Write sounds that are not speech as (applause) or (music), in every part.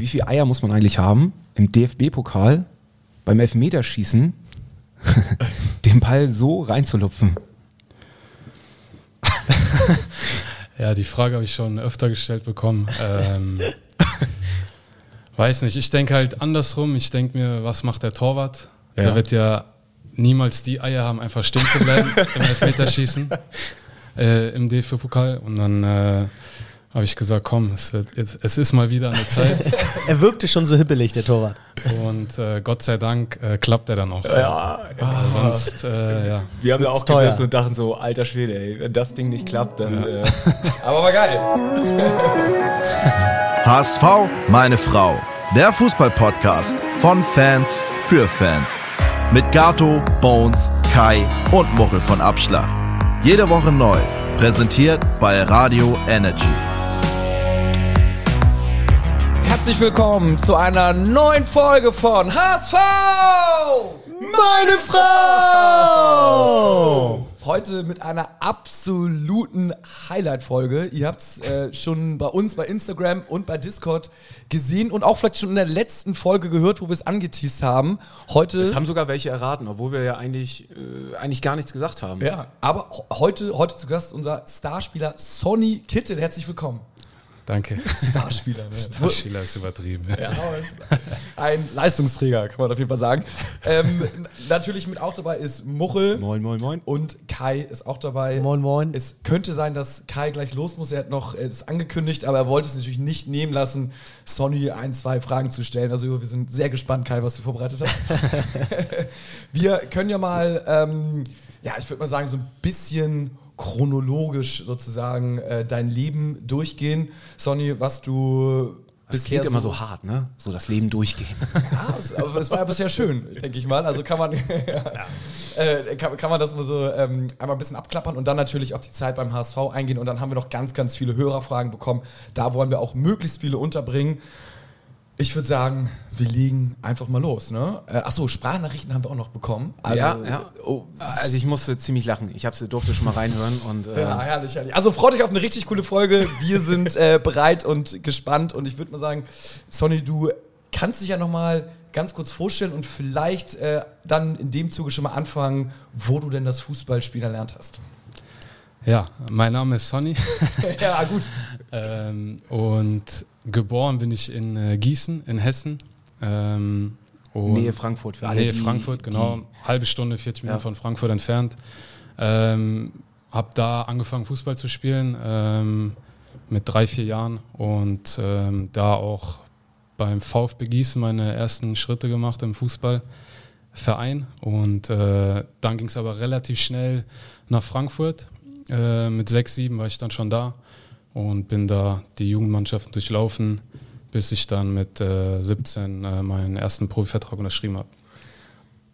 wie viele Eier muss man eigentlich haben, im DFB-Pokal beim Elfmeterschießen (laughs) den Ball so reinzulupfen? ja, die Frage habe ich schon öfter gestellt bekommen. Ähm, weiß nicht, ich denke halt andersrum. Ich denke mir, was macht der Torwart? Ja. Der wird ja niemals die Eier haben, einfach stehen zu bleiben (laughs) im Elfmeterschießen äh, im DFB-Pokal. Und dann äh, habe ich gesagt, komm, es, wird, es, ist mal wieder eine Zeit. (laughs) er wirkte schon so hippelig, der Torwart. Und äh, Gott sei Dank äh, klappt er dann auch. Ja, ja. sonst, äh, ja. Wir haben ja auch teuer. gesessen und dachten so, alter Schwede, ey, wenn das Ding nicht klappt, dann... Ja. Äh, aber war geil. (laughs) HSV, meine Frau. Der Fußball-Podcast von Fans für Fans. Mit Gato, Bones, Kai und Muchel von Abschlag. Jede Woche neu. Präsentiert bei Radio Energy. Herzlich willkommen zu einer neuen Folge von HSV! Meine Frau! Heute mit einer absoluten Highlight-Folge. Ihr habt es äh, schon bei uns bei Instagram und bei Discord gesehen und auch vielleicht schon in der letzten Folge gehört, wo wir es angeteased haben. Heute. Es haben sogar welche erraten, obwohl wir ja eigentlich, äh, eigentlich gar nichts gesagt haben. Ja, aber heute, heute zu Gast unser Starspieler Sonny Kittel. Herzlich willkommen. Danke. Starspieler, ne? Starspieler ist übertrieben. Ja, ein Leistungsträger, kann man auf jeden Fall sagen. Ähm, natürlich mit auch dabei ist Muchel. Moin, moin, moin. Und Kai ist auch dabei. Moin, moin. Es könnte sein, dass Kai gleich los muss. Er hat noch es angekündigt, aber er wollte es natürlich nicht nehmen lassen, Sonny ein, zwei Fragen zu stellen. Also wir sind sehr gespannt, Kai, was du vorbereitet hast. (laughs) wir können ja mal, ähm, ja, ich würde mal sagen, so ein bisschen chronologisch sozusagen äh, dein Leben durchgehen. Sonny, was du das klingt immer so hart, ne? So das Leben durchgehen. (laughs) Ja, aber es war ja bisher schön, denke ich mal. Also kann man, (laughs) ja, äh, kann, kann, man das mal so ähm, einmal ein bisschen abklappern und dann natürlich auf die Zeit beim HSV eingehen. Und dann haben wir noch ganz, ganz viele Hörerfragen bekommen. Da wollen wir auch möglichst viele unterbringen. Ich würde sagen, wir legen einfach mal los. Ne? Äh, achso, Sprachnachrichten haben wir auch noch bekommen. Also, ja, ja. Oh, also ich musste ziemlich lachen. Ich hab's, durfte schon mal reinhören. Und, äh ja, herrlich, herrlich. Also freut euch auf eine richtig coole Folge. Wir (laughs) sind äh, bereit und gespannt. Und ich würde mal sagen, Sonny, du kannst dich ja noch mal ganz kurz vorstellen und vielleicht äh, dann in dem Zuge schon mal anfangen, wo du denn das Fußballspielen erlernt hast. Ja, mein Name ist Sonny. (laughs) ja, gut. ähm, und Geboren bin ich in äh, Gießen, in Hessen. Ähm, Nähe Frankfurt für alle. Nähe die, Frankfurt, genau. Halbe Stunde, 40 Minuten ja. von Frankfurt entfernt. Ähm, hab da angefangen, Fußball zu spielen ähm, mit drei, vier Jahren und ähm, da auch beim VfB Gießen meine ersten Schritte gemacht im Fußballverein. Und äh, dann ging es aber relativ schnell nach Frankfurt. Äh, mit sechs, sieben war ich dann schon da und bin da die Jugendmannschaften durchlaufen, bis ich dann mit äh, 17 äh, meinen ersten Profivertrag unterschrieben habe.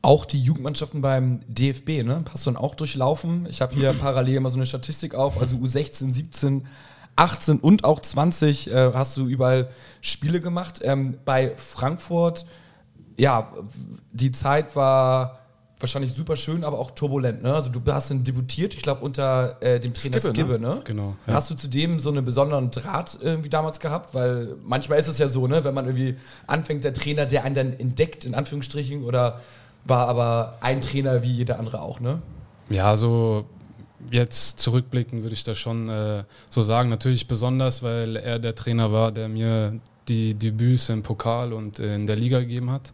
Auch die Jugendmannschaften beim DFB, ne? Hast du dann auch durchlaufen? Ich habe hier parallel mal so eine Statistik auf, also U16, 17, 18 und auch 20 äh, hast du überall Spiele gemacht. Ähm, bei Frankfurt, ja, die Zeit war wahrscheinlich super schön, aber auch turbulent. Ne? Also du hast dann debütiert, ich glaube unter äh, dem Trainer Skibbe, Skibbe ne? ne? Genau. Ja. Hast du zudem so einen besonderen Draht irgendwie damals gehabt? Weil manchmal ist es ja so, ne, wenn man irgendwie anfängt, der Trainer, der einen dann entdeckt, in Anführungsstrichen, oder war aber ein Trainer wie jeder andere auch, ne? Ja, so jetzt zurückblicken würde ich da schon äh, so sagen. Natürlich besonders, weil er der Trainer war, der mir die Debüts im Pokal und in der Liga gegeben hat.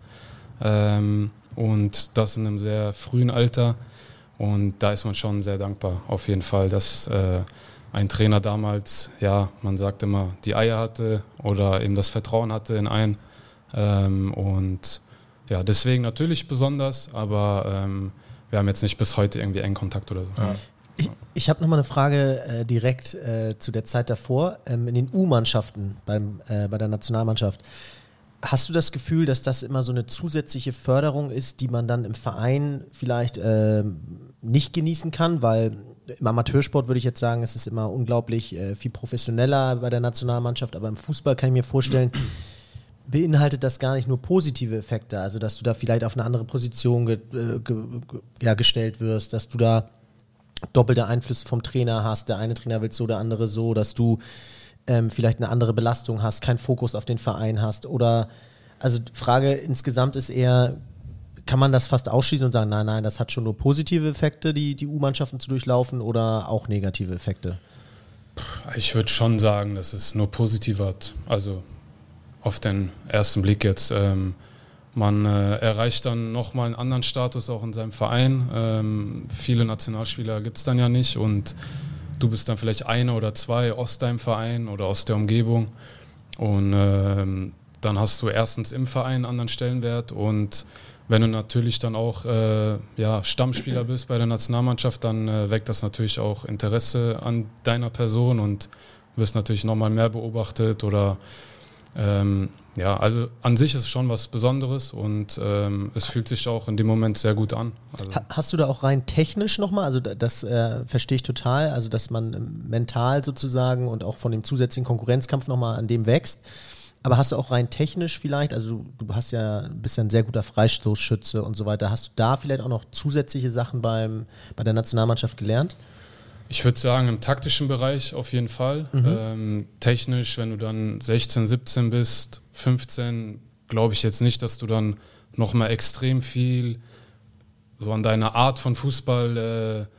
Ähm, und das in einem sehr frühen Alter. Und da ist man schon sehr dankbar, auf jeden Fall, dass äh, ein Trainer damals, ja, man sagt immer, die Eier hatte oder eben das Vertrauen hatte in einen. Ähm, und ja, deswegen natürlich besonders, aber ähm, wir haben jetzt nicht bis heute irgendwie engen Kontakt oder so. Ja. Ich, ich habe nochmal eine Frage äh, direkt äh, zu der Zeit davor. Ähm, in den U-Mannschaften äh, bei der Nationalmannschaft. Hast du das Gefühl, dass das immer so eine zusätzliche Förderung ist, die man dann im Verein vielleicht äh, nicht genießen kann? Weil im Amateursport würde ich jetzt sagen, es ist immer unglaublich äh, viel professioneller bei der Nationalmannschaft, aber im Fußball kann ich mir vorstellen, beinhaltet das gar nicht nur positive Effekte, also dass du da vielleicht auf eine andere Position ge, äh, ge, ja, gestellt wirst, dass du da doppelte Einflüsse vom Trainer hast, der eine Trainer will so, der andere so, dass du ähm, vielleicht eine andere Belastung hast, keinen Fokus auf den Verein hast oder also die Frage insgesamt ist eher, kann man das fast ausschließen und sagen, nein, nein, das hat schon nur positive Effekte, die, die U-Mannschaften zu durchlaufen oder auch negative Effekte? Ich würde schon sagen, dass es nur positiv hat. Also auf den ersten Blick jetzt. Ähm, man äh, erreicht dann nochmal einen anderen Status auch in seinem Verein. Ähm, viele Nationalspieler gibt es dann ja nicht und du bist dann vielleicht eine oder zwei aus deinem Verein oder aus der Umgebung. Und ähm, dann hast du erstens im Verein einen anderen Stellenwert und wenn du natürlich dann auch äh, ja, Stammspieler bist bei der Nationalmannschaft, dann äh, weckt das natürlich auch Interesse an deiner Person und wirst natürlich nochmal mehr beobachtet oder ähm, ja, also an sich ist es schon was Besonderes und ähm, es fühlt sich auch in dem Moment sehr gut an. Also Hast du da auch rein technisch nochmal, also das äh, verstehe ich total, also dass man mental sozusagen und auch von dem zusätzlichen Konkurrenzkampf nochmal an dem wächst. Aber hast du auch rein technisch vielleicht, also du, du hast ja, bist ja ein sehr guter Freistoßschütze und so weiter, hast du da vielleicht auch noch zusätzliche Sachen beim, bei der Nationalmannschaft gelernt? Ich würde sagen, im taktischen Bereich auf jeden Fall. Mhm. Ähm, technisch, wenn du dann 16, 17 bist, 15, glaube ich jetzt nicht, dass du dann nochmal extrem viel so an deiner Art von Fußball äh,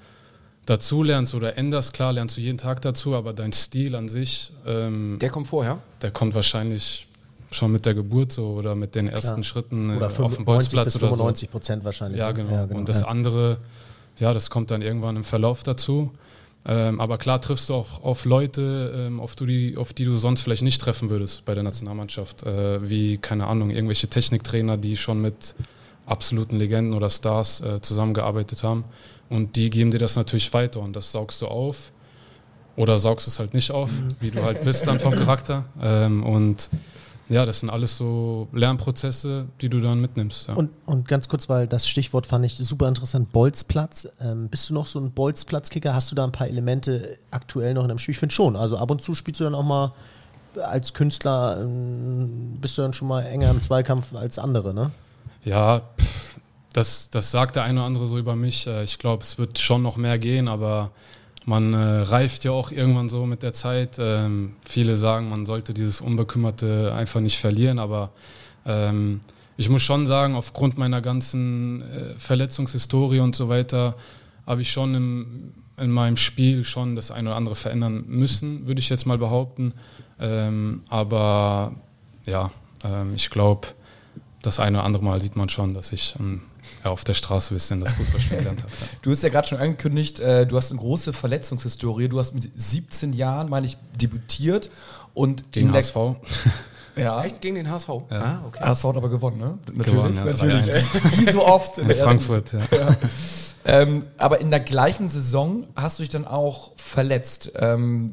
dazu lernst oder änderst. Klar, lernst du jeden Tag dazu, aber dein Stil an sich. Ähm, der kommt vorher? Der kommt wahrscheinlich schon mit der Geburt so oder mit den ersten Klar. Schritten oder äh, auf dem Bolzplatz oder 95 Prozent wahrscheinlich. Ja, genau. Ja, genau. Und das ja. andere, ja, das kommt dann irgendwann im Verlauf dazu. Ähm, aber klar triffst du auch auf Leute, ähm, auf, die, auf, die, du sonst vielleicht nicht treffen würdest bei der Nationalmannschaft. Äh, wie, keine Ahnung, irgendwelche Techniktrainer, die schon mit absoluten Legenden oder Stars äh, zusammengearbeitet haben. Und die geben dir das natürlich weiter und das saugst du auf. Oder saugst es halt nicht auf, mhm. wie du halt bist dann vom Charakter. Ähm, und ja, das sind alles so Lernprozesse, die du dann mitnimmst. Ja. Und, und ganz kurz, weil das Stichwort fand ich super interessant, Bolzplatz. Ähm, bist du noch so ein Bolzplatzkicker? Hast du da ein paar Elemente aktuell noch in deinem Spiel? Ich finde schon. Also ab und zu spielst du dann auch mal als Künstler, ähm, bist du dann schon mal enger im Zweikampf als andere, ne? Ja, das, das sagt der eine oder andere so über mich. Äh, ich glaube, es wird schon noch mehr gehen, aber man äh, reift ja auch irgendwann so mit der Zeit. Ähm, viele sagen, man sollte dieses Unbekümmerte einfach nicht verlieren, aber ähm, ich muss schon sagen, aufgrund meiner ganzen äh, Verletzungshistorie und so weiter, habe ich schon im, in meinem Spiel schon das eine oder andere verändern müssen, würde ich jetzt mal behaupten. Ähm, aber ja, ähm, ich glaube, das eine oder andere Mal sieht man schon, dass ich ähm, ja, auf der Straße bisschen das Fußballspielen gelernt habe. Ja. Du hast ja gerade schon angekündigt, äh, du hast eine große Verletzungshistorie. Du hast mit 17 Jahren, meine ich, debütiert und gegen den HSV. (laughs) Ja. Echt gegen den HSV? Ja. Ah, okay. HSV hat aber gewonnen, ne? Natürlich. Gewonnen, ja, natürlich. (laughs) Wie so oft. In Frankfurt, ja. ja. Ähm, aber in der gleichen Saison hast du dich dann auch verletzt. Ähm,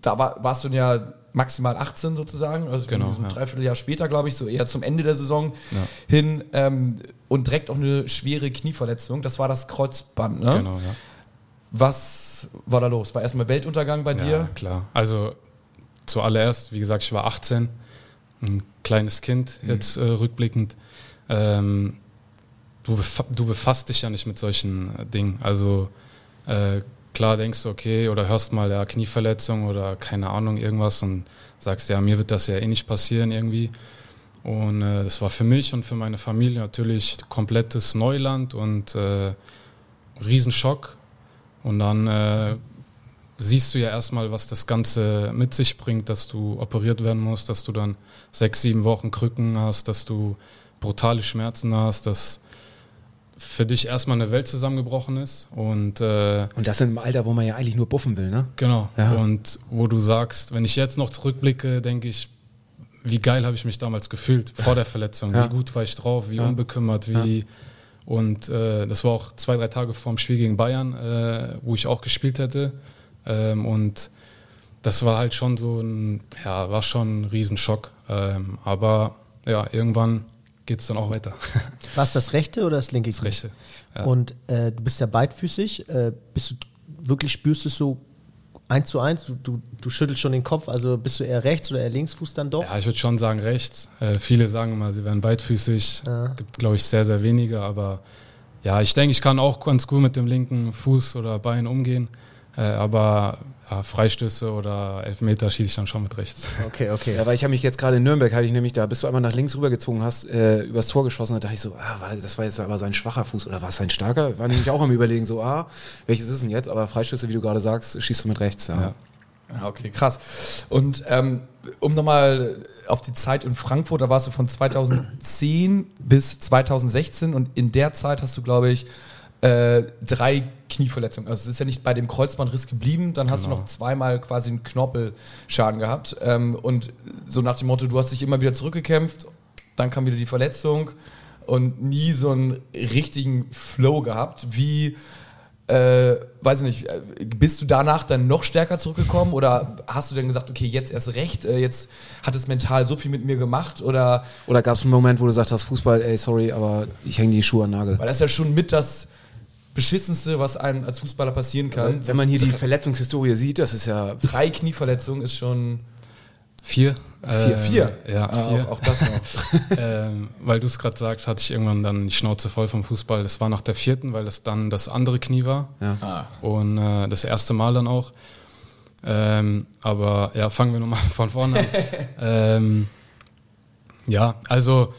da war, warst du ja maximal 18 sozusagen, also genau, so ein ja. Dreivierteljahr später, glaube ich, so eher zum Ende der Saison ja. hin ähm, und direkt auch eine schwere Knieverletzung. Das war das Kreuzband, ne? Genau, ja. Was war da los? War erstmal Weltuntergang bei dir? Ja, klar. Also zuallererst, wie gesagt, ich war 18, ein kleines Kind, mhm. jetzt äh, rückblickend. Ähm, du, befa du befasst dich ja nicht mit solchen äh, Dingen. Also äh, klar denkst du, okay, oder hörst mal ja Knieverletzung oder keine Ahnung, irgendwas und sagst, ja, mir wird das ja eh nicht passieren irgendwie. Und äh, das war für mich und für meine Familie natürlich komplettes Neuland und äh, Riesenschock. Und dann äh, siehst du ja erstmal, was das Ganze mit sich bringt, dass du operiert werden musst, dass du dann sechs, sieben Wochen Krücken hast, dass du brutale Schmerzen hast, dass für dich erstmal eine Welt zusammengebrochen ist. Und, äh, und das in einem Alter, wo man ja eigentlich nur buffen will, ne? Genau. Ja. Und wo du sagst, wenn ich jetzt noch zurückblicke, denke ich, wie geil habe ich mich damals gefühlt vor der Verletzung. (laughs) Ja. Wie gut war ich drauf, wie ja. unbekümmert, wie. Und äh, das war auch zwei, drei Tage vor dem Spiel gegen Bayern, äh, wo ich auch gespielt hätte. Ähm, und das war halt schon so ein, ja, war schon ein Riesenschock. Ähm, aber ja, irgendwann geht es dann auch weiter. (laughs) War es das rechte oder das linke? Das rechte. Ja. Und äh, du bist ja beidfüßig. Äh, bist du wirklich spürst du es so eins zu eins? Du, du, du, schüttelst schon den Kopf, also bist du eher rechts oder eher linksfuß dann doch? Ja, ich würde schon sagen rechts. Äh, viele sagen immer, sie wären beidfüßig. Ja. Gibt, glaube ich, sehr, sehr wenige. Aber ja, ich denke, ich kann auch ganz gut mit dem linken Fuß oder Bein umgehen. Äh, aber Freistöße oder Elfmeter schieße ich dann schon mit rechts. Okay, okay. (laughs) Ja, weil ich habe mich jetzt gerade in Nürnberg, hatte ich nämlich da, bist du einmal nach links rübergezogen hast, äh, übers Tor geschossen, da dachte ich so, ah, war, das war jetzt aber sein schwacher Fuß oder war es sein starker? War nämlich auch am überlegen, so, ah, welches ist denn jetzt? Aber Freistöße, wie du gerade sagst, schießt du mit rechts, ja. Ja. Ja, okay, krass. Und ähm, um nochmal auf die Zeit in Frankfurt, da warst du von 2010 bis 2016 und in der Zeit hast du, glaube ich, äh, drei Knieverletzungen. Also es ist ja nicht bei dem Kreuzbandriss geblieben, dann hast du Genau. noch zweimal quasi einen Knorpelschaden gehabt. Ähm, und so nach dem Motto, du hast dich immer wieder zurückgekämpft, dann kam wieder die Verletzung und nie so einen richtigen Flow gehabt. Wie äh, weiß ich nicht, äh, bist du danach dann noch stärker zurückgekommen oder hast du denn gesagt, okay, jetzt erst recht, äh, jetzt hat es mental so viel mit mir gemacht oder, Oder gab es einen Moment, wo du gesagt hast, Fußball, ey, sorry, aber ich hänge die Schuhe an den Nagel? weil das ist ja schon mit das beschissenste, was einem als Fußballer passieren kann. Wenn man hier die Verletzungshistorie sieht, das ist ja drei Knieverletzungen ist schon Vier. Vier, vier? Ja, ah, vier. auch, auch das noch. (laughs) ähm, weil du es gerade sagst, hatte ich irgendwann dann die Schnauze voll vom Fußball. Das war nach der vierten, weil es dann das andere Knie war. Ja. Ah. Und äh, das erste Mal dann auch. Ähm, aber ja, fangen wir nochmal (laughs) von vorne an. (laughs) ähm, ja, also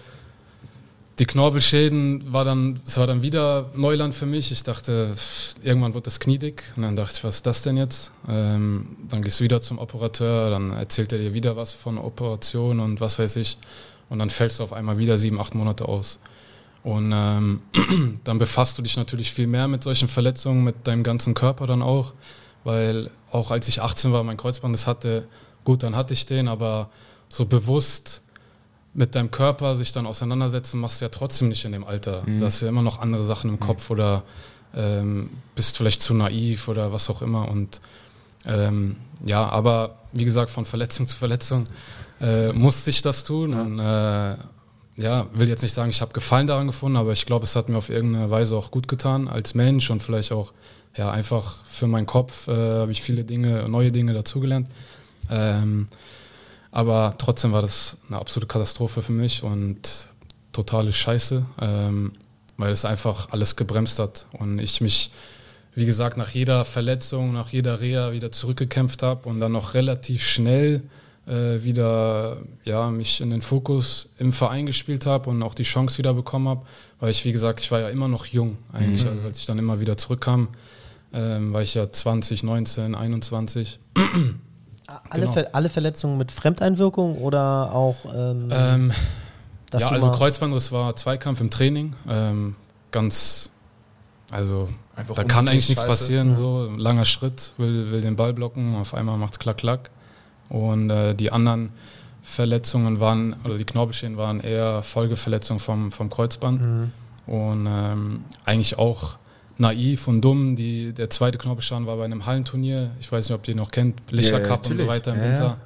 die Knorpelschäden war dann, es war dann wieder Neuland für mich. Ich dachte, irgendwann wird das Knie dick. Und dann dachte ich, was ist das denn jetzt? Ähm, dann gehst du wieder zum Operateur, dann erzählt er dir wieder was von Operation und was weiß ich. Und dann fällst du auf einmal wieder sieben, acht Monate aus. Und ähm, (clears throat) dann befasst du dich natürlich viel mehr mit solchen Verletzungen, mit deinem ganzen Körper dann auch. Weil auch als ich 18 war, mein Kreuzband das hatte, gut, dann hatte ich den, aber so bewusst mit deinem Körper sich dann auseinandersetzen, machst du ja trotzdem nicht in dem Alter. Da hast du ja immer noch andere Sachen im Kopf oder ähm, bist vielleicht zu naiv oder was auch immer. Und ähm, ja, aber wie gesagt, von Verletzung zu Verletzung äh, musste ich das tun. Und äh, ja, will jetzt nicht sagen, ich habe Gefallen daran gefunden, aber ich glaube, es hat mir auf irgendeine Weise auch gut getan als Mensch und vielleicht auch ja einfach für meinen Kopf äh, habe ich viele Dinge, neue Dinge dazugelernt. Ähm, aber trotzdem war das eine absolute Katastrophe für mich und totale Scheiße, ähm, weil es einfach alles gebremst hat und ich mich, wie gesagt, nach jeder Verletzung, nach jeder Reha wieder zurückgekämpft habe und dann noch relativ schnell äh, wieder ja, mich in den Fokus im Verein gespielt habe und auch die Chance wieder bekommen habe, weil ich, wie gesagt, ich war ja immer noch jung eigentlich, also als ich dann immer wieder zurückkam, ähm, war ich ja 20, 19, 21. Alle, Genau. Ver alle Verletzungen mit Fremdeinwirkung oder auch ähm, Ähm, ja, also Kreuzbandriss war Zweikampf im Training. Ähm, ganz, also Einfach da kann eigentlich nichts scheiße. passieren. So langer Schritt, will, will den Ball blocken, auf einmal macht klack klack. Und äh, die anderen Verletzungen waren, oder die Knorpelschäden waren eher Folgeverletzungen vom, vom Kreuzband. Mhm. Und ähm, eigentlich auch naiv und dumm. Die, der zweite Knorpelschaden war bei einem Hallenturnier. Ich weiß nicht, ob ihr noch kennt, Licher Ja, ja, Cup und so natürlich. weiter im Ja, ja. Winter. War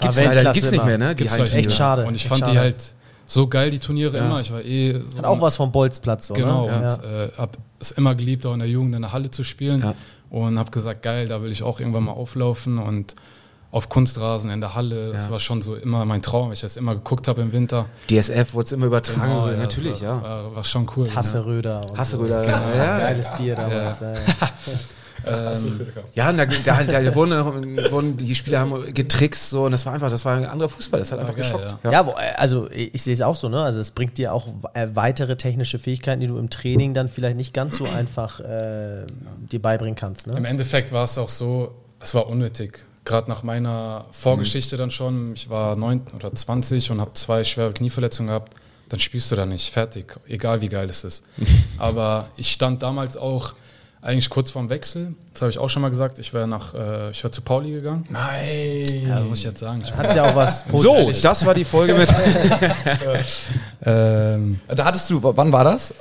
Gibt's leider gibt's nicht mehr, ne? Gibt's Heimturniere. echt schade. Und ich echt fand die schade. halt so geil, die Turniere Ja. immer. Ich war eh so Hat auch was vom Bolzplatz, oder? Genau, Ja. und äh, habe es immer geliebt, auch in der Jugend in der Halle zu spielen. Ja. Und habe gesagt, geil, da will ich auch irgendwann mal auflaufen und auf Kunstrasen in der Halle. Das Ja. war schon so immer mein Traum, weil ich das immer geguckt habe im Winter. DSF wurde es immer übertragen. Genau, so, ja, natürlich, war, ja. War, war schon cool. Hasseröder. und Hasseröder, so. (laughs) ja, ja. Geiles Bier damals. Ja. (laughs) Ähm, Ja, da, da, da wurden, wurden die Spieler haben getrickst so und das war einfach, das war ein anderer Fußball, das hat einfach geil, geschockt. Ja, wo, äh, also ich, sehe es auch so, ne? Also es bringt dir auch äh, weitere technische Fähigkeiten, die du im Training dann vielleicht nicht ganz so einfach äh, dir beibringen kannst. Im Ne? Endeffekt war es auch so, es war unnötig. Gerade nach meiner Vorgeschichte dann schon, ich war 9 oder 20 und habe zwei schwere Knieverletzungen gehabt, dann spielst du da nicht, fertig, egal wie geil es ist. (laughs) Aber ich stand damals auch eigentlich kurz vorm Wechsel, das habe ich auch schon mal gesagt, ich wäre nach, äh, ich wäre zu Pauli gegangen. Nein. Ja, das muss ich jetzt sagen. Ich Hat ja auch was (laughs) So, Positives. das war die Folge mit. (laughs) ähm, Da hattest du, wann war das?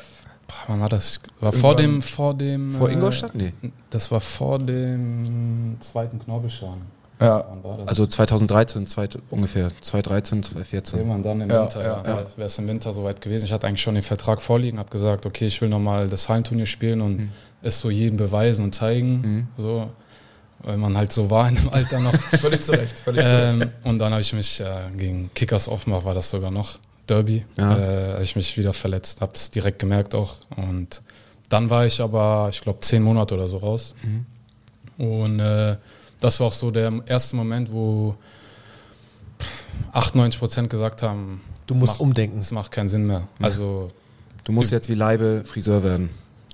boah, wann war das? War vor dem, vor dem. Vor äh, Ingolstadt? Nee. Das war vor dem zweiten Knorpelschaden. Ja. Also 2013, zweit, ungefähr. 2013, 2014. Irgendwann dann im Ja, Winter, ja, ja. Wäre es im Winter soweit gewesen. Ich hatte eigentlich schon den Vertrag vorliegen, habe gesagt, okay, ich will nochmal das Hallenturnier spielen und Mhm. es so jedem beweisen und zeigen. So, weil man halt so war in dem Alter noch. (laughs) Völlig zu Recht. Völlig zu Recht. ähm, und dann habe ich mich äh, gegen Kickers Offenbach, war das sogar noch, Derby, Ja. äh, habe ich mich wieder verletzt, habe es direkt gemerkt auch. Und dann war ich aber, ich glaube, zehn Monate oder so raus. Mhm. Und äh, das war auch so der erste Moment, wo 98 Prozent gesagt haben, Du musst macht, umdenken. Es macht keinen Sinn mehr. Also Du musst jetzt wie Leibe Friseur werden.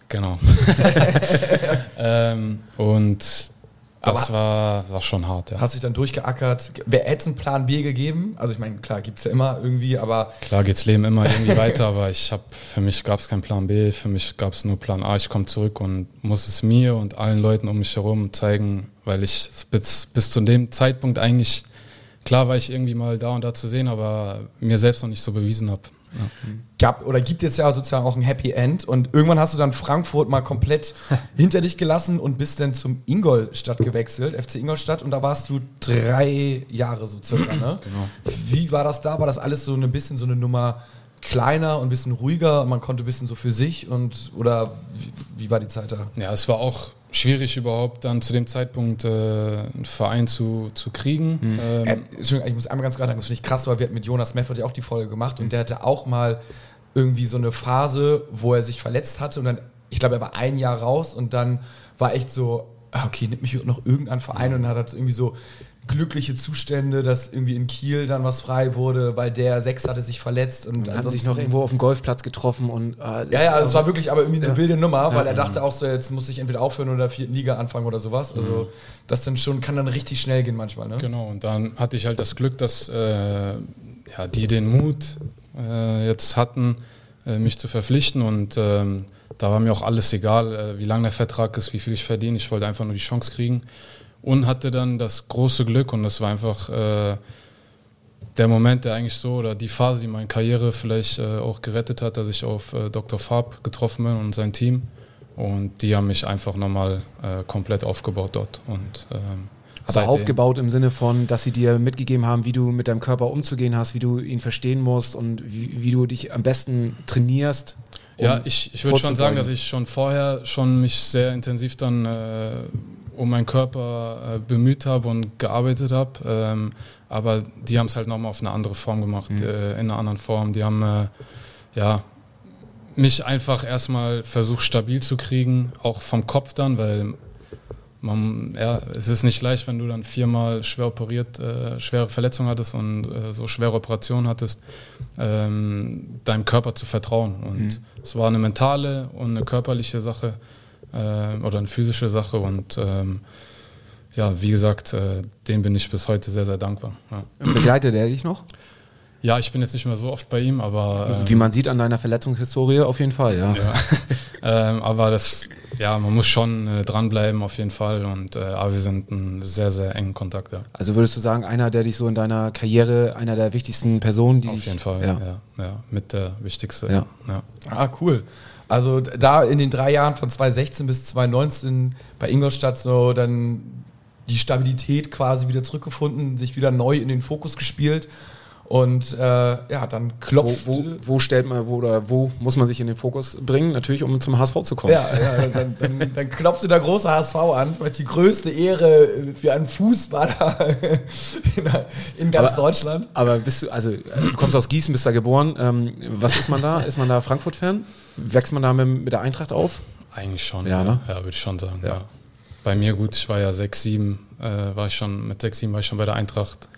Genau. (laughs) ähm, und das war, war schon hart, ja. Hast dich dann durchgeackert. Wer hätte einen Plan B gegeben? Also ich meine, klar, gibt es ja immer irgendwie, aber Klar geht's Leben immer irgendwie weiter, aber ich habe für mich gab es keinen Plan B, für mich gab es nur Plan A. Ich komme zurück und muss es mir und allen Leuten um mich herum zeigen, weil ich bis, bis zu dem Zeitpunkt eigentlich, klar war ich irgendwie mal da und da zu sehen, aber mir selbst noch nicht so bewiesen habe. gab oder gibt jetzt ja sozusagen auch ein Happy End und irgendwann hast du dann Frankfurt mal komplett (laughs) hinter dich gelassen und bist dann zum Ingolstadt gewechselt, FC Ingolstadt und da warst du drei Jahre so circa, ne? (clears throat) Genau. Wie war das da? War das alles so ein bisschen so eine Nummer kleiner und ein bisschen ruhiger? Man konnte ein bisschen so für sich und oder wie, wie war die Zeit da? Ja, es war auch schwierig überhaupt dann zu dem Zeitpunkt äh, einen Verein zu, zu kriegen. Ähm, Äh, Entschuldigung, ich muss einmal ganz gerade sagen, das finde ich krass, weil wir hatten mit Jonas Meffert ja auch die Folge gemacht und der hatte auch mal irgendwie so eine Phase, wo er sich verletzt hatte und dann, ich glaube, er war ein Jahr raus und dann war echt so, ah, okay, nimmt mich noch irgendein Verein und hat halt irgendwie so glückliche Zustände, dass irgendwie in Kiel dann was frei wurde, weil der Sechs hatte sich verletzt und, Und haben sich noch irgendwo auf dem Golfplatz getroffen und ah, ja, ja, also es war wirklich aber irgendwie eine Ja. wilde Nummer, weil Ja. er dachte auch so, jetzt muss ich entweder aufhören oder vierten Liga anfangen oder sowas. Also das dann schon, kann dann richtig schnell gehen manchmal, ne? Genau, und dann hatte ich halt das Glück, dass äh, ja, die den Mut äh, jetzt hatten, äh, mich zu verpflichten. Und ähm, da war mir auch alles egal, äh, wie lang der Vertrag ist, wie viel ich verdiene. Ich wollte einfach nur die Chance kriegen. Und hatte dann das große Glück, und das war einfach äh, der Moment, der eigentlich so, oder die Phase, die meine Karriere vielleicht äh, auch gerettet hat, dass ich auf äh, Dr. Farb getroffen bin und sein Team. Und die haben mich einfach nochmal äh, komplett aufgebaut dort. Und ähm, Aber seitdem- aufgebaut im Sinne von, dass sie dir mitgegeben haben, wie du mit deinem Körper umzugehen hast, wie du ihn verstehen musst und wie, wie du dich am besten trainierst. um Ja, ich, ich würde schon sagen, dass ich schon vorher schon mich sehr intensiv dann äh, um meinen Körper äh, bemüht habe und gearbeitet habe. Ähm, aber die haben es halt nochmal auf eine andere Form gemacht, äh, in einer anderen Form. Die haben äh, ja, mich einfach erstmal versucht stabil zu kriegen, auch vom Kopf dann, weil man, ja, es ist nicht leicht, wenn du dann viermal schwer operiert, äh, schwere Verletzungen hattest und äh, so schwere Operationen hattest, ähm, deinem Körper zu vertrauen. Und es war eine mentale und eine körperliche Sache äh, oder eine physische Sache. Und ähm, ja, wie gesagt, äh, dem bin ich bis heute sehr, sehr dankbar. Ja, Begleitet er dich noch? ja ich bin jetzt nicht mehr so oft bei ihm, aber ähm, Wie man sieht an deiner Verletzungshistorie auf jeden Fall, ja. ja. (laughs) ähm, aber das, ja, man muss schon äh, dranbleiben auf jeden Fall. Und äh, aber wir sind in sehr, sehr engen Kontakt, ja. Also würdest du sagen, einer, der dich so in deiner Karriere, einer der wichtigsten Personen, die Auf dich, jeden Fall, ja. ja. Ja, mit der wichtigste. Ja. Ja. Ah, cool. Also da in den drei Jahren von 2016 bis 2019 bei Ingolstadt so dann die Stabilität quasi wieder zurückgefunden, sich wieder neu in den Fokus gespielt und äh, ja, dann Wo, klopft... wo, wo stellt man, wo oder wo muss man sich in den Fokus bringen? Natürlich, um zum HSV zu kommen. Ja, ja dann, dann, dann klopfte der große HSV an, vielleicht die größte Ehre für einen Fußballer (laughs) in, in ganz Aber- Deutschland. Aber bist du, also du kommst aus Gießen, bist da geboren. Ähm, was ist man da? Ist man da Frankfurt-Fan? Wächst man da mit, mit der Eintracht auf? Eigentlich schon. Ja, Ja, ne? ja würde ich schon sagen. Ja. Ja. Bei mir gut, ich war ja 6, 7, äh, war ich schon, mit 6, 7 war ich schon bei der Eintracht.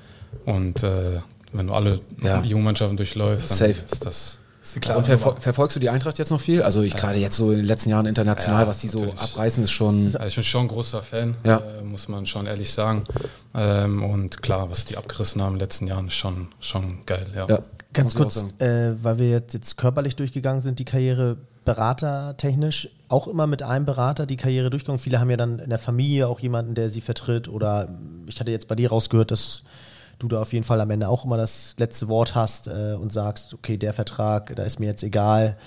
Und äh, wenn du alle Ja. Jugendmannschaften durchläufst, dann Safe. ist das. Ist Und verfol verfolgst du die Eintracht jetzt noch viel? Also ich gerade jetzt so in den letzten Jahren international, Ja, was die so natürlich. abreißen, ist schon. Also ich bin schon ein großer Fan, Ja. äh, muss man schon ehrlich sagen. Ähm, und klar, was die abgerissen haben in den letzten Jahren, ist schon, schon geil. Ja. Ja, Ganz kurz, äh, weil wir jetzt, jetzt körperlich durchgegangen sind, die Karriere beratertechnisch, auch immer mit einem Berater die Karriere durchgegangen. Viele haben ja dann in der Familie auch jemanden, der sie vertritt. Oder ich hatte jetzt bei dir rausgehört, dass du da auf jeden Fall am Ende auch immer das letzte Wort hast äh, und sagst, okay, der Vertrag, da ist mir jetzt egal,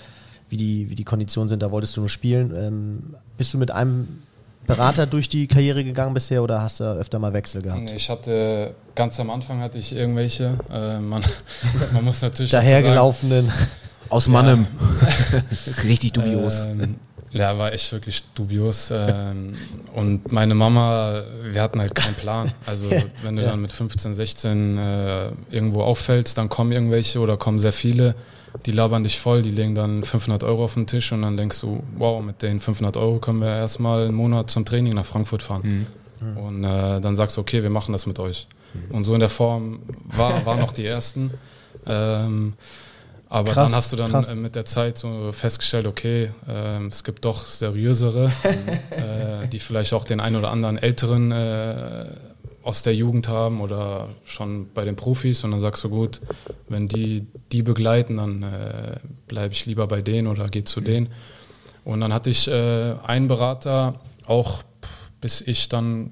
wie die, wie die Konditionen sind, da wolltest du nur spielen. Ähm, bist du mit einem Berater durch die Karriere gegangen bisher oder hast du öfter mal Wechsel gehabt? Ich hatte, ganz am Anfang hatte ich irgendwelche, äh, man, (laughs) man muss natürlich Dahergelaufenen. Aus Mannem. (laughs) Richtig dubios. Ähm, ja, war echt wirklich dubios. Ähm, und meine Mama, wir hatten halt keinen Plan. Also (laughs) wenn du dann mit 15, 16 äh, irgendwo auffällst, dann kommen irgendwelche oder kommen sehr viele, die labern dich voll, die legen dann 500 Euro auf den Tisch und dann denkst du, wow, mit den 500 Euro können wir erstmal einen Monat zum Training nach Frankfurt fahren. Und äh, dann sagst du, okay, wir machen das mit euch. Und so in der Form war, waren noch die ersten. Ähm, aber Krass, dann hast du dann krass. äh, mit der Zeit so festgestellt, okay, ähm, es gibt doch seriösere, (laughs) äh, die vielleicht auch den einen oder anderen älteren äh, aus der Jugend haben oder schon bei den Profis und dann sagst du gut, wenn die die begleiten, dann äh, bleibe ich lieber bei denen oder gehe zu denen. Und dann hatte ich äh, einen Berater, auch bis ich dann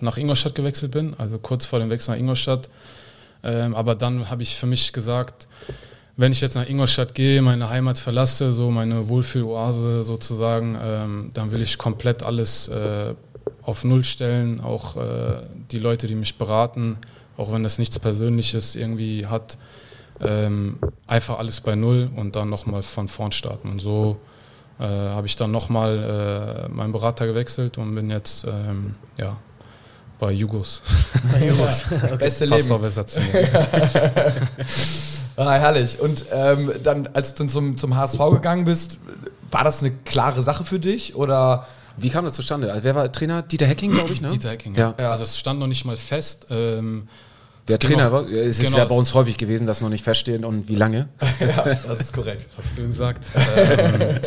nach Ingolstadt gewechselt bin, also kurz vor dem Wechsel nach Ingolstadt. Ähm, aber dann habe ich für mich gesagt, wenn ich jetzt nach Ingolstadt gehe, meine Heimat verlasse, so meine Wohlfühloase sozusagen, ähm, dann will ich komplett alles äh, auf Null stellen. Auch äh, die Leute, die mich beraten, auch wenn das nichts Persönliches irgendwie hat, ähm, einfach alles bei Null und dann nochmal von vorn starten. Und so äh, habe ich dann nochmal äh, meinen Berater gewechselt und bin jetzt ähm, ja, bei Jugos. (laughs) Beste Passt Leben. auch besser zu mir. Ah, herrlich. Und ähm, dann, als du dann zum, zum HSV gegangen bist, war das eine klare Sache für dich? Oder Wie kam das zustande? Also wer war Trainer? Dieter Hecking, glaube ich, ne? Dieter Hecking, Ja. ja. Also es stand noch nicht mal fest. Ähm, Der Trainer noch- war, es ist genau, ja bei uns häufig gewesen, dass noch nicht feststehen und wie lange. (laughs) das ist korrekt. (laughs) hast du gesagt. ähm,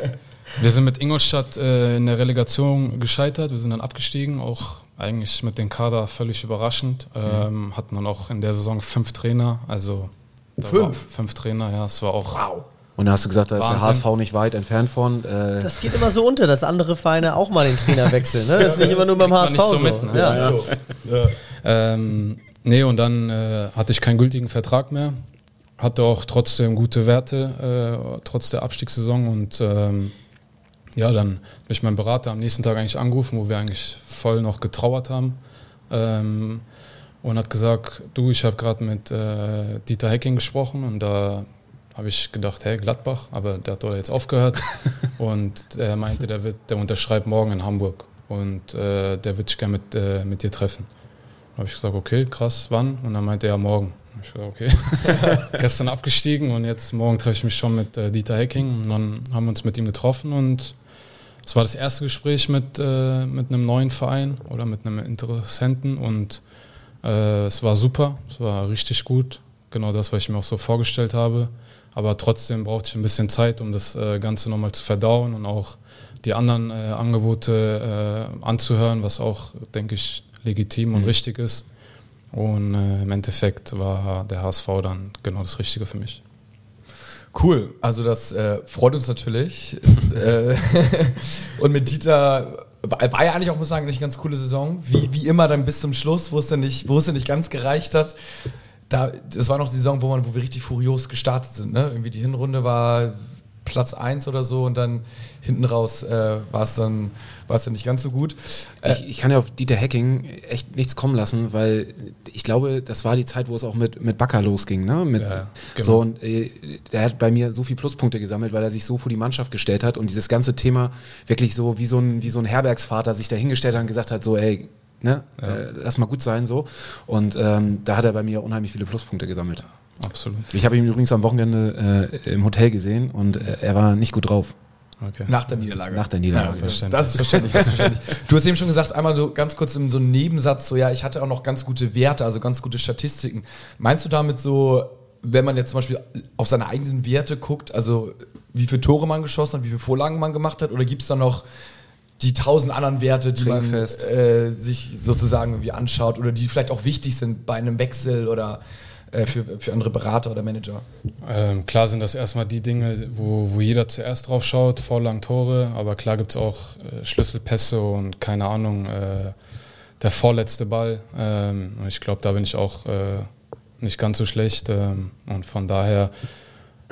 wir sind mit Ingolstadt äh, in der Relegation gescheitert. Wir sind dann abgestiegen, auch eigentlich mit dem Kader völlig überraschend. Ähm, hatten dann auch in der Saison fünf Trainer. Also Fünf? Fünf Trainer, ja. Es war auch Wow. Und da hast du gesagt, da ist der Wahnsinn. HSV nicht weit entfernt von. Äh, Das geht immer so unter, dass andere Vereine auch mal den Trainer (laughs) wechseln. Ne? Das ist nicht immer nur beim HSV so so. mit, ne? ja. So. Ähm, nee, und dann äh, hatte ich keinen gültigen Vertrag mehr. Hatte auch trotzdem gute Werte, äh, trotz der Abstiegssaison. Und ähm, ja, dann habe ich meinen Berater am nächsten Tag eigentlich angerufen, wo wir eigentlich voll noch getrauert haben. Ähm, und hat gesagt, du, ich habe gerade mit äh, Dieter Hecking gesprochen und da habe ich gedacht, hey, Gladbach, aber der hat doch jetzt aufgehört. (laughs) und er meinte, der, wird, der unterschreibt morgen in Hamburg und äh, der wird sich gerne mit, äh, mit dir treffen. habe ich gesagt, okay, krass, wann? Und dann meinte er, ja, morgen. Hab Ich gesagt, okay. (laughs) Gestern abgestiegen und jetzt morgen treffe ich mich schon mit äh, Dieter Hecking. Und dann haben wir uns mit ihm getroffen und es war das erste Gespräch mit, äh, mit einem neuen Verein oder mit einem Interessenten und äh, es war super, es war richtig gut. Genau das, was ich mir auch so vorgestellt habe. Aber trotzdem brauchte ich ein bisschen Zeit, um das äh, Ganze nochmal zu verdauen und auch die anderen äh, Angebote äh, anzuhören, was auch, denke ich, legitim und richtig ist. Und äh, im Endeffekt war der HSV dann genau das Richtige für mich. Cool, also das äh, freut uns natürlich. (laughs) äh, (laughs) und mit Dieter war ja eigentlich auch, muss ich sagen, eine ganz coole Saison. Wie, wie immer dann bis zum Schluss, wo es dann nicht, wo es dann nicht ganz gereicht hat. Da, das war noch die Saison, wo, man, wo wir richtig furios gestartet sind. Ne? Irgendwie die Hinrunde war Platz 1 oder so und dann hinten raus äh, war es dann, war es dann nicht ganz so gut. Äh, ich, ich kann ja auf Dieter Hecking echt nichts kommen lassen, weil ich glaube, das war die Zeit, wo es auch mit, mit Bakker losging. Ne? Mit, Ja, genau. So, und äh, der hat bei mir so viele Pluspunkte gesammelt, weil er sich so vor die Mannschaft gestellt hat und dieses ganze Thema wirklich so wie so ein, wie so ein Herbergsvater sich da hingestellt hat und gesagt hat, so, ey, ne, äh, lass mal gut sein, so. Und ähm, da hat er bei mir unheimlich viele Pluspunkte gesammelt. Absolut. Ich habe ihn übrigens am Wochenende äh, im Hotel gesehen und äh, er war nicht gut drauf. Okay. Nach der Niederlage. Nach der Niederlage. Ja, verständlich. Das ist verständlich, das ist verständlich. Du hast eben schon gesagt, einmal so ganz kurz in so einem Nebensatz, so ja, ich hatte auch noch ganz gute Werte, also ganz gute Statistiken. Meinst du damit so, wenn man jetzt zum Beispiel auf seine eigenen Werte guckt, also wie viele Tore man geschossen hat, wie viele Vorlagen man gemacht hat, oder gibt es da noch die tausend anderen Werte, die man äh, sich sozusagen irgendwie anschaut oder die vielleicht auch wichtig sind bei einem Wechsel oder für, für andere Berater oder Manager? Ähm, klar sind das erstmal die Dinge, wo, wo jeder zuerst drauf schaut, Vorlagen, Tore, aber klar gibt es auch äh, Schlüsselpässe und keine Ahnung, äh, der vorletzte Ball. Ähm, und ich glaube, da bin ich auch äh, nicht ganz so schlecht. Ähm, und von daher,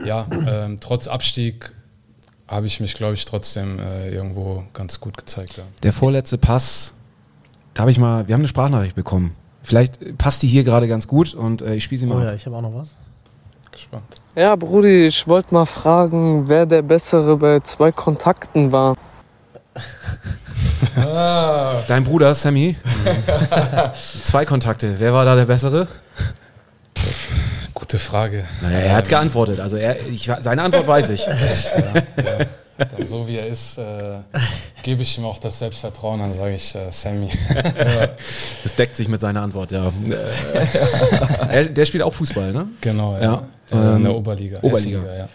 ja, ähm, trotz Abstieg habe ich mich, glaube ich, trotzdem äh, irgendwo ganz gut gezeigt. Ja. Der vorletzte Pass, da habe ich mal, wir haben eine Sprachnachricht bekommen. Vielleicht passt die hier gerade ganz gut und äh, ich spiele sie mal. Oh ab. ja, ich habe auch noch was. Gespannt. Ja, Brudi, ich wollte mal fragen, wer der Bessere bei zwei Kontakten war. (laughs) Dein Bruder, Sammy. (laughs) Zwei Kontakte. Wer war da der Bessere? Gute Frage. Naja, er hat geantwortet. Also er, ich, seine Antwort weiß ich. (laughs) Dann so wie er ist, äh, gebe ich ihm auch das Selbstvertrauen, dann sage ich äh, Sammy. (laughs) Das deckt sich mit seiner Antwort, ja. (laughs) Er- der spielt auch Fußball, ne? genau, ja. Ja, Äh, in der ähm, Oberliga. Oberliga. Ja.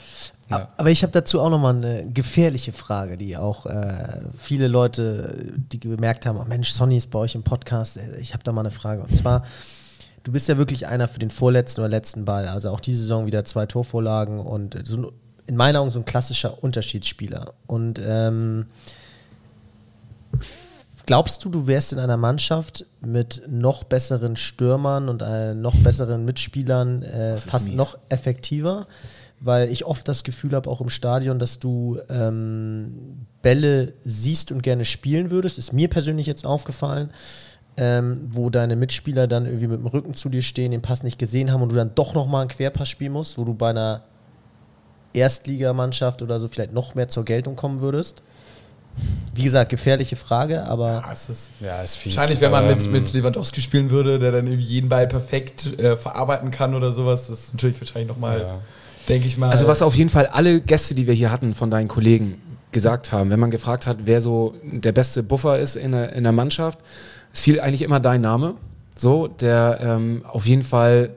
Ja. Aber ich habe dazu auch nochmal eine gefährliche Frage, die auch äh, viele Leute, die gemerkt haben, oh Mensch, Sonny ist bei euch im Podcast, äh, ich habe da mal eine Frage. Und zwar, du bist ja wirklich einer für den vorletzten oder letzten Ball, also auch diese Saison wieder zwei Torvorlagen und so ein, in meinen Augen so ein klassischer Unterschiedsspieler. Und ähm, glaubst du, du wärst in einer Mannschaft mit noch besseren Stürmern und äh, noch besseren Mitspielern äh, fast mies. noch effektiver? Weil ich oft das Gefühl habe, auch im Stadion, dass du ähm, Bälle siehst und gerne spielen würdest. Ist mir persönlich jetzt aufgefallen, ähm, wo deine Mitspieler dann irgendwie mit dem Rücken zu dir stehen, den Pass nicht gesehen haben und du dann doch nochmal einen Querpass spielen musst, wo du bei einer Erstligamannschaft oder so vielleicht noch mehr zur Geltung kommen würdest. Wie gesagt, gefährliche Frage, aber Ja, es ist ja, ist fies. Wahrscheinlich, wenn man mit, Ähm, mit Lewandowski spielen würde, der dann irgendwie jeden Ball perfekt äh, verarbeiten kann oder sowas, das ist natürlich wahrscheinlich nochmal, Ja. denke ich mal. Also was auf jeden Fall alle Gäste, die wir hier hatten, von deinen Kollegen gesagt haben, wenn man gefragt hat, wer so der beste Buffer ist in der, in der Mannschaft, es fiel eigentlich immer dein Name, so, der ähm, auf jeden Fall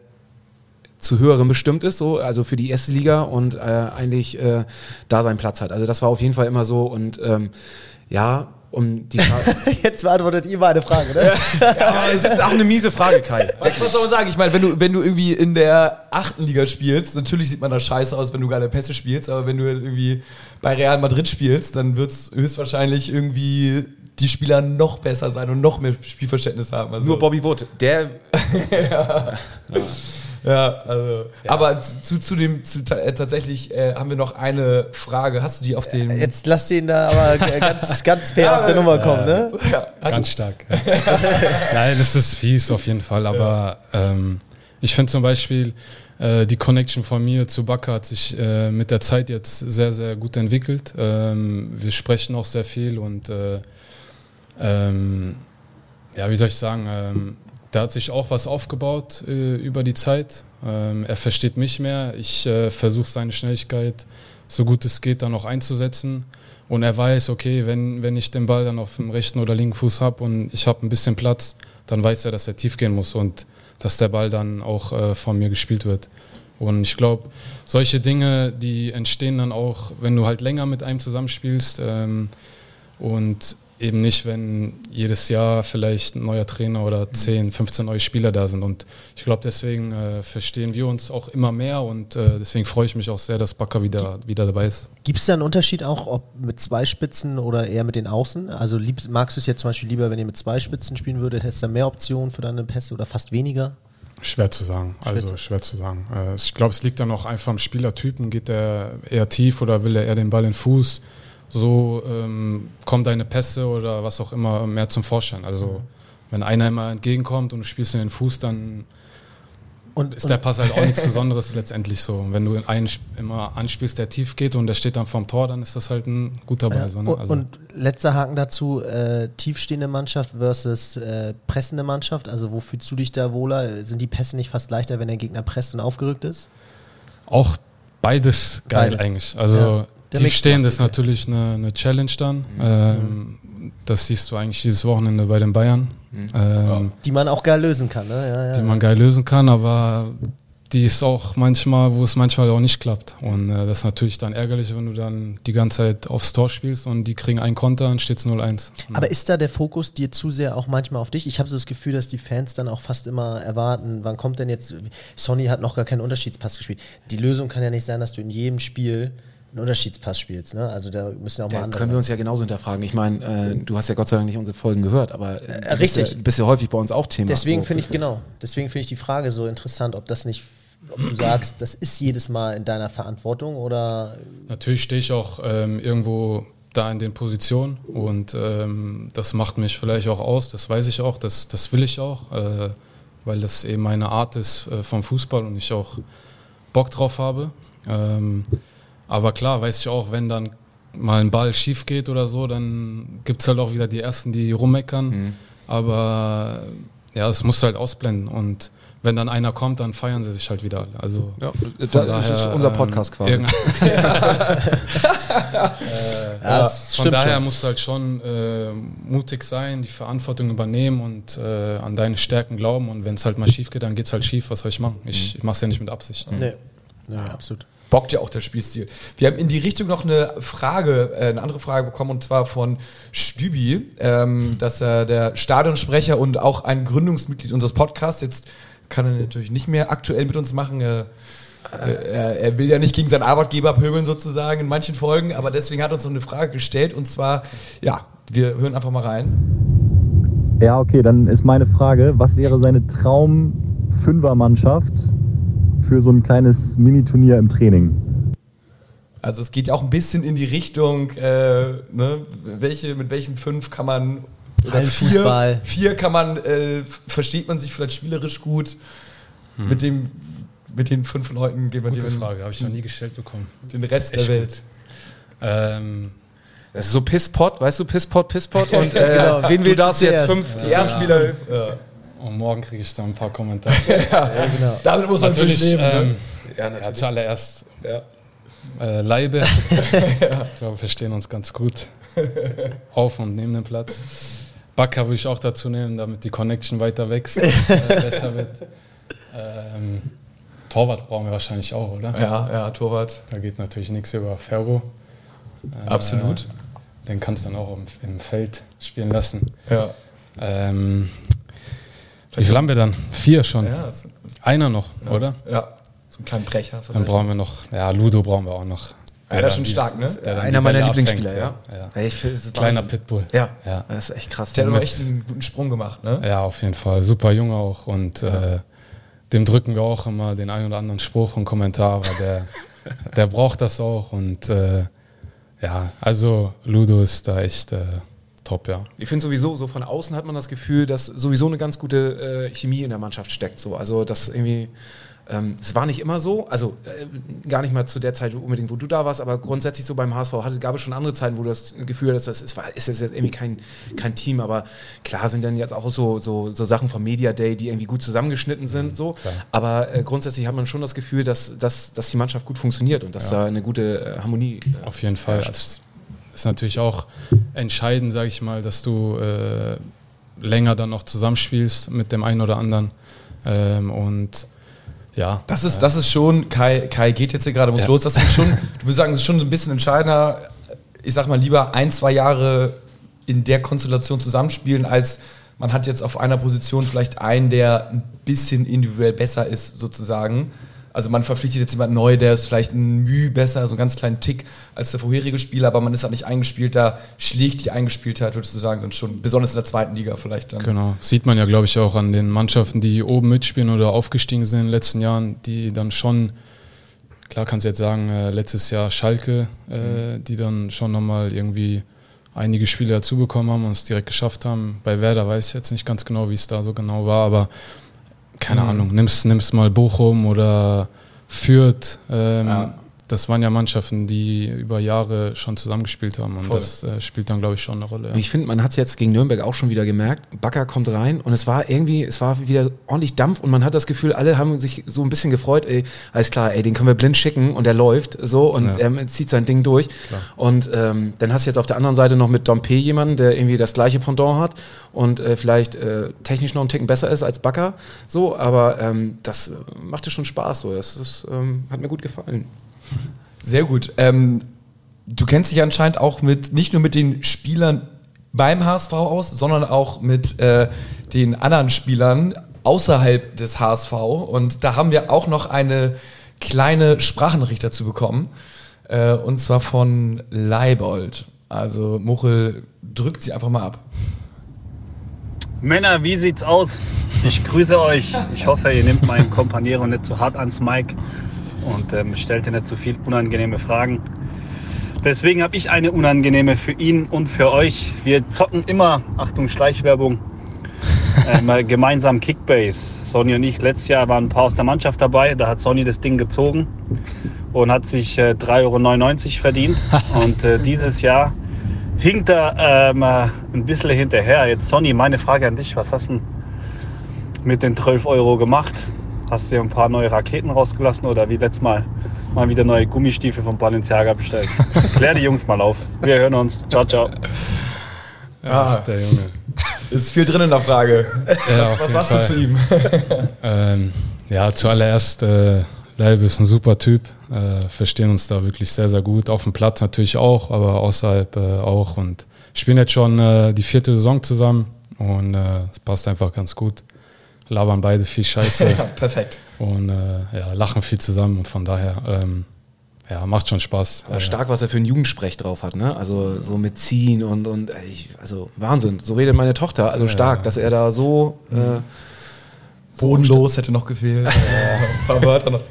zu höherem bestimmt ist, so, also für die erste Liga und äh, eigentlich äh, da seinen Platz hat. Also das war auf jeden Fall immer so und ähm, ja, um die Frage. (laughs) jetzt beantwortet ihr meine Frage, ne? (laughs) ja, es ist auch eine miese Frage, Kai. was, was soll man sagen? Ich meine, wenn du, wenn du irgendwie in der achten Liga spielst, natürlich sieht man da scheiße aus, wenn du geile Pässe spielst, aber wenn du irgendwie bei Real Madrid spielst, dann wird es höchstwahrscheinlich irgendwie die Spieler noch besser sein und noch mehr Spielverständnis haben. Also, Nur Bobby Wood, der (laughs) Ja, also. Aber zu, zu dem, zu, äh, tatsächlich äh, haben wir noch eine Frage. Hast du die auf den. Jetzt lass den da aber ganz, (laughs) ganz fair aus der Nummer kommen, ne? Ja, Ganz stark. Ja. (laughs) Nein, das ist fies auf jeden Fall, aber ähm, ich finde zum Beispiel, äh, die Connection von mir zu Baka hat sich äh, mit der Zeit jetzt sehr, sehr gut entwickelt. Ähm, wir sprechen auch sehr viel und äh, ähm, ja, wie soll ich sagen, ähm, da hat sich auch was aufgebaut äh, über die Zeit. Ähm, er versteht mich mehr. Ich äh, versuche seine Schnelligkeit so gut es geht dann auch einzusetzen. Und er weiß, okay, wenn, wenn ich den Ball dann auf dem rechten oder linken Fuß habe und ich habe ein bisschen Platz, dann weiß er, dass er tief gehen muss und dass der Ball dann auch äh, von mir gespielt wird. Und ich glaube, solche Dinge, die entstehen dann auch, wenn du halt länger mit einem zusammenspielst ähm, und eben nicht, wenn jedes Jahr vielleicht ein neuer Trainer oder 10, 15 neue Spieler da sind. Und ich glaube, deswegen äh, verstehen wir uns auch immer mehr und äh, deswegen freue ich mich auch sehr, dass Bakker wieder, wieder dabei ist. Gibt es da einen Unterschied auch, ob mit zwei Spitzen oder eher mit den Außen? Also lieb, magst du es jetzt zum Beispiel lieber, wenn ihr mit zwei Spitzen spielen würdet, hättest du da mehr Optionen für deine Pässe oder fast weniger? Schwer zu sagen. Also schwer zu sagen. Äh, ich glaube, es liegt dann auch einfach am Spielertypen. Geht der eher tief oder will er eher den Ball in den Fuß? So ähm, kommen deine Pässe oder was auch immer mehr zum Vorschein. Also wenn einer immer entgegenkommt und du spielst in den Fuß, dann Und, ist der Pass halt auch nichts (laughs) Besonderes letztendlich so. Und wenn du einen immer anspielst, der tief geht und der steht dann vorm Tor, dann ist das halt ein guter Ball. So, ne? und, also, und letzter Haken dazu, äh, tiefstehende Mannschaft versus äh, pressende Mannschaft. Also wo fühlst du dich da wohler? Sind die Pässe nicht fast leichter, wenn der Gegner presst und aufgerückt ist? auch beides geil Beides. eigentlich. Also Ja. Tiefstehend macht ist natürlich eine, eine Challenge dann. Ähm, das siehst du eigentlich dieses Wochenende bei den Bayern, ähm, Die man auch geil lösen kann, ne? Ja, ja. die man geil lösen kann, aber die ist auch manchmal, wo es manchmal auch nicht klappt. Und äh, das ist natürlich dann ärgerlich, wenn du dann die ganze Zeit aufs Tor spielst und die kriegen einen Konter und steht es 0-1. Aber ist da der Fokus dir zu sehr auch manchmal auf dich? Ich habe so das Gefühl, dass die Fans dann auch fast immer erwarten, wann kommt denn jetzt, Sonny hat noch gar keinen Unterschiedspass gespielt. Die Lösung kann ja nicht sein, dass du in jedem Spiel einen Unterschiedspass spielst. Ne? Also da müssen ja auch mal Da andere. können wir uns ja genauso hinterfragen. Ich meine, äh, du hast ja Gott sei Dank nicht unsere Folgen gehört, aber äh, du bist richtig. Ja, bist ja häufig bei uns auch Thema. Deswegen so. finde ich, genau, deswegen finde ich die Frage so interessant, ob das nicht, ob du sagst, das ist jedes Mal in deiner Verantwortung oder Natürlich stehe ich auch ähm, irgendwo da in den Positionen und ähm, das macht mich vielleicht auch aus, das weiß ich auch, das, das will ich auch, äh, weil das eben meine Art ist äh, vom Fußball und ich auch Bock drauf habe. Ähm, aber klar, weiß ich auch, wenn dann mal ein Ball schief geht oder so, dann gibt es halt auch wieder die Ersten, die rummeckern. Aber ja, das musst du halt ausblenden und wenn dann einer kommt, dann feiern sie sich halt wieder alle. Also Ja, von das ist daher, unser ähm, Podcast quasi. irgend- (laughs) Ja, das Von daher schon. musst du halt schon äh, mutig sein, die Verantwortung übernehmen und äh, an deine Stärken glauben. Und wenn es halt mal schief geht, dann geht es halt schief. Was soll ich machen? Ich, ich mache es ja nicht mit Absicht. Nee. Nee, absolut. Bockt ja auch der Spielstil. Wir haben in die Richtung noch eine Frage, äh, eine andere Frage bekommen und zwar von Stübi, ähm, dass er der Stadionsprecher und auch ein Gründungsmitglied unseres Podcasts, jetzt kann er natürlich nicht mehr aktuell mit uns machen, äh, äh, er, er will ja nicht gegen seinen Arbeitgeber pöbeln sozusagen in manchen Folgen, aber deswegen hat uns noch eine Frage gestellt und zwar, ja, wir hören einfach mal rein. Ja, okay, dann ist meine Frage, was wäre seine Traum-Fünfer-Mannschaft für so ein kleines Mini-Turnier im Training? Also es geht ja auch ein bisschen in die Richtung, äh, ne, welche, mit welchen fünf kann man oder vier, vier kann man, äh, versteht man sich vielleicht spielerisch gut. Mit dem, mit den fünf Leuten gehen wir Gute den, Frage, habe ich noch nie gestellt bekommen. den Rest Echt der Welt. Ähm, Das ist so Pisspot, weißt du, Pisspot, Pisspot und äh, (laughs) Genau, wen willst darfst du jetzt fünf? Die ersten Spieler, ja. Und morgen kriege ich da ein paar Kommentare. (laughs) Ja, genau. damit muss man natürlich Natürlich, leben. ähm, ne? Ja, ja, zuallererst Ja. äh, Leibe. (laughs) ich glaube, wir verstehen uns ganz gut. Auf und neben dem Platz. Bakker würde ich auch dazu nehmen, damit die Connection weiter wächst, äh, (laughs) besser wird. Ähm, Torwart brauchen wir wahrscheinlich auch, oder? Ja, ja, Torwart. Da geht natürlich nichts über Ferro. Äh, Absolut. Den kannst du dann auch im, im Feld spielen lassen. Ja. Ähm, wie viel haben wir dann? Vier schon. Ja, Einer noch, oder? ja, so einen kleinen Brecher. Dann vielleicht. brauchen wir noch, ja, Ludo brauchen wir auch noch. Ja, der ist dann schon stark, ne? der dann Einer meiner Lieblingsspieler, ja. ja. Ich Kleiner Wahnsinn. Pitbull. Ja. Ja. das ist echt krass. Der hat aber echt einen guten Sprung gemacht, ne? Ja, auf jeden Fall. Super jung auch. Und äh, dem drücken wir auch immer den einen oder anderen Spruch und Kommentar, weil der, (laughs) der braucht das auch. Und äh, ja, also Ludo ist da echt äh, top, ja. Ich finde sowieso, so von außen hat man das Gefühl, dass sowieso eine ganz gute äh, Chemie in der Mannschaft steckt. So. Also das irgendwie, ähm, es war nicht immer so, also äh, gar nicht mal zu der Zeit unbedingt, wo du da warst, aber grundsätzlich so beim HSV hatte, gab es schon andere Zeiten, wo du das Gefühl hattest, das ist, ist jetzt irgendwie kein, kein Team, aber klar sind dann jetzt auch so, so, so Sachen vom Media Day, die irgendwie gut zusammengeschnitten sind, so. aber äh, grundsätzlich hat man schon das Gefühl, dass, dass, dass die Mannschaft gut funktioniert und dass da eine gute äh, Harmonie äh, Auf jeden Fall. Das ist natürlich auch entscheidend, sage ich mal, dass du äh, länger dann noch zusammenspielst mit dem einen oder anderen. Ähm, und ja, Das ist, das ist schon, Kai, Kai geht jetzt hier gerade, muss Ja. los. Das ist schon, (laughs) du würdest sagen, das ist schon ein bisschen entscheidender. Ich sag mal, lieber ein, zwei Jahre in der Konstellation zusammenspielen, als man hat jetzt auf einer Position vielleicht einen, der ein bisschen individuell besser ist, sozusagen. Also man verpflichtet jetzt jemanden neu, der ist vielleicht ein Mühe besser, so einen ganz kleinen Tick als der vorherige Spieler, aber man ist halt nicht eingespielt, da schlägt die Eingespieltheit, würdest du sagen, dann schon, besonders in der zweiten Liga vielleicht dann. Genau, sieht man ja, glaube ich, auch an den Mannschaften, die oben mitspielen oder aufgestiegen sind in den letzten Jahren, die dann schon, klar kannst du jetzt sagen, äh, letztes Jahr Schalke, äh, die dann schon nochmal irgendwie einige Spiele dazu bekommen haben und es direkt geschafft haben. Bei Werder weiß ich jetzt nicht ganz genau, wie es da so genau war, aber keine Ahnung, nimmst, nimmst mal Bochum oder Fürth. Ähm, Ja. Das waren ja Mannschaften, die über Jahre schon zusammengespielt haben und Voll. das äh, spielt dann, glaube ich, schon eine Rolle. Und ich finde, man hat es jetzt gegen Nürnberg auch schon wieder gemerkt. Bakker kommt rein und es war irgendwie, es war wieder ordentlich Dampf und man hat das Gefühl, alle haben sich so ein bisschen gefreut, ey, alles klar, ey, den können wir blind schicken und er läuft so und Ja. er zieht sein Ding durch. Und ähm, dann hast du jetzt auf der anderen Seite noch mit Dompe jemanden, der irgendwie das gleiche Pendant hat und äh, vielleicht äh, technisch noch einen Ticken besser ist als Bakker. So, aber ähm, das äh, machte schon Spaß so. Das ist, ähm, hat mir gut gefallen. Sehr gut. Ähm, du kennst dich anscheinend auch mit, nicht nur mit den Spielern beim HSV aus, sondern auch mit äh, den anderen Spielern außerhalb des HSV. Und da haben wir auch noch eine kleine Sprachnachricht dazu bekommen. Äh, und zwar von Leibold. Also Muchel drückt sie einfach mal ab. Männer, wie sieht's aus? Ich grüße euch. Ich hoffe, ihr nehmt meinen Kompaniero nicht zu hart ans Mic und ähm, stellt ihr nicht zu viel unangenehme Fragen. Deswegen habe ich eine unangenehme für ihn und für euch. Wir zocken immer, Achtung Schleichwerbung, (laughs) ähm, gemeinsam Kickbase. Sonny und ich, letztes Jahr waren ein paar aus der Mannschaft dabei. Da hat Sonny das Ding gezogen und hat sich äh, 3,99 Euro verdient. (laughs) Und äh, dieses Jahr hinkt er ähm, äh, ein bisschen hinterher. Jetzt Sonny, meine Frage an dich, was hast denn mit den 12 Euro gemacht? Hast du dir ein paar neue Raketen rausgelassen oder wie letztes Mal mal wieder neue Gummistiefel von Balenciaga bestellt? (laughs) Klär die Jungs mal auf. Wir hören uns. Ciao, ciao. Ah, Der Junge. ist viel drin in der Frage. Ja, Was jeden sagst Fall. du zu ihm? (laughs) Ähm, ja, zuallererst, äh, Leibe ist ein super Typ, äh, verstehen uns da wirklich sehr, sehr gut. Auf dem Platz natürlich auch, aber außerhalb äh, auch. Und spielen jetzt schon äh, die vierte Saison zusammen und äh, es passt einfach ganz gut. Labern beide viel Scheiße (laughs) Ja, perfekt. und äh, ja, lachen viel zusammen und von daher, ähm, ja, macht schon Spaß. Aber stark, was er für einen Jugendsprech drauf hat, ne? Also so mit Ziehen und, und ey, also Wahnsinn. So redet meine Tochter. Also stark, dass er da so. Äh, Bodenlos hätte noch gefehlt. (laughs) Ein paar Wörter noch.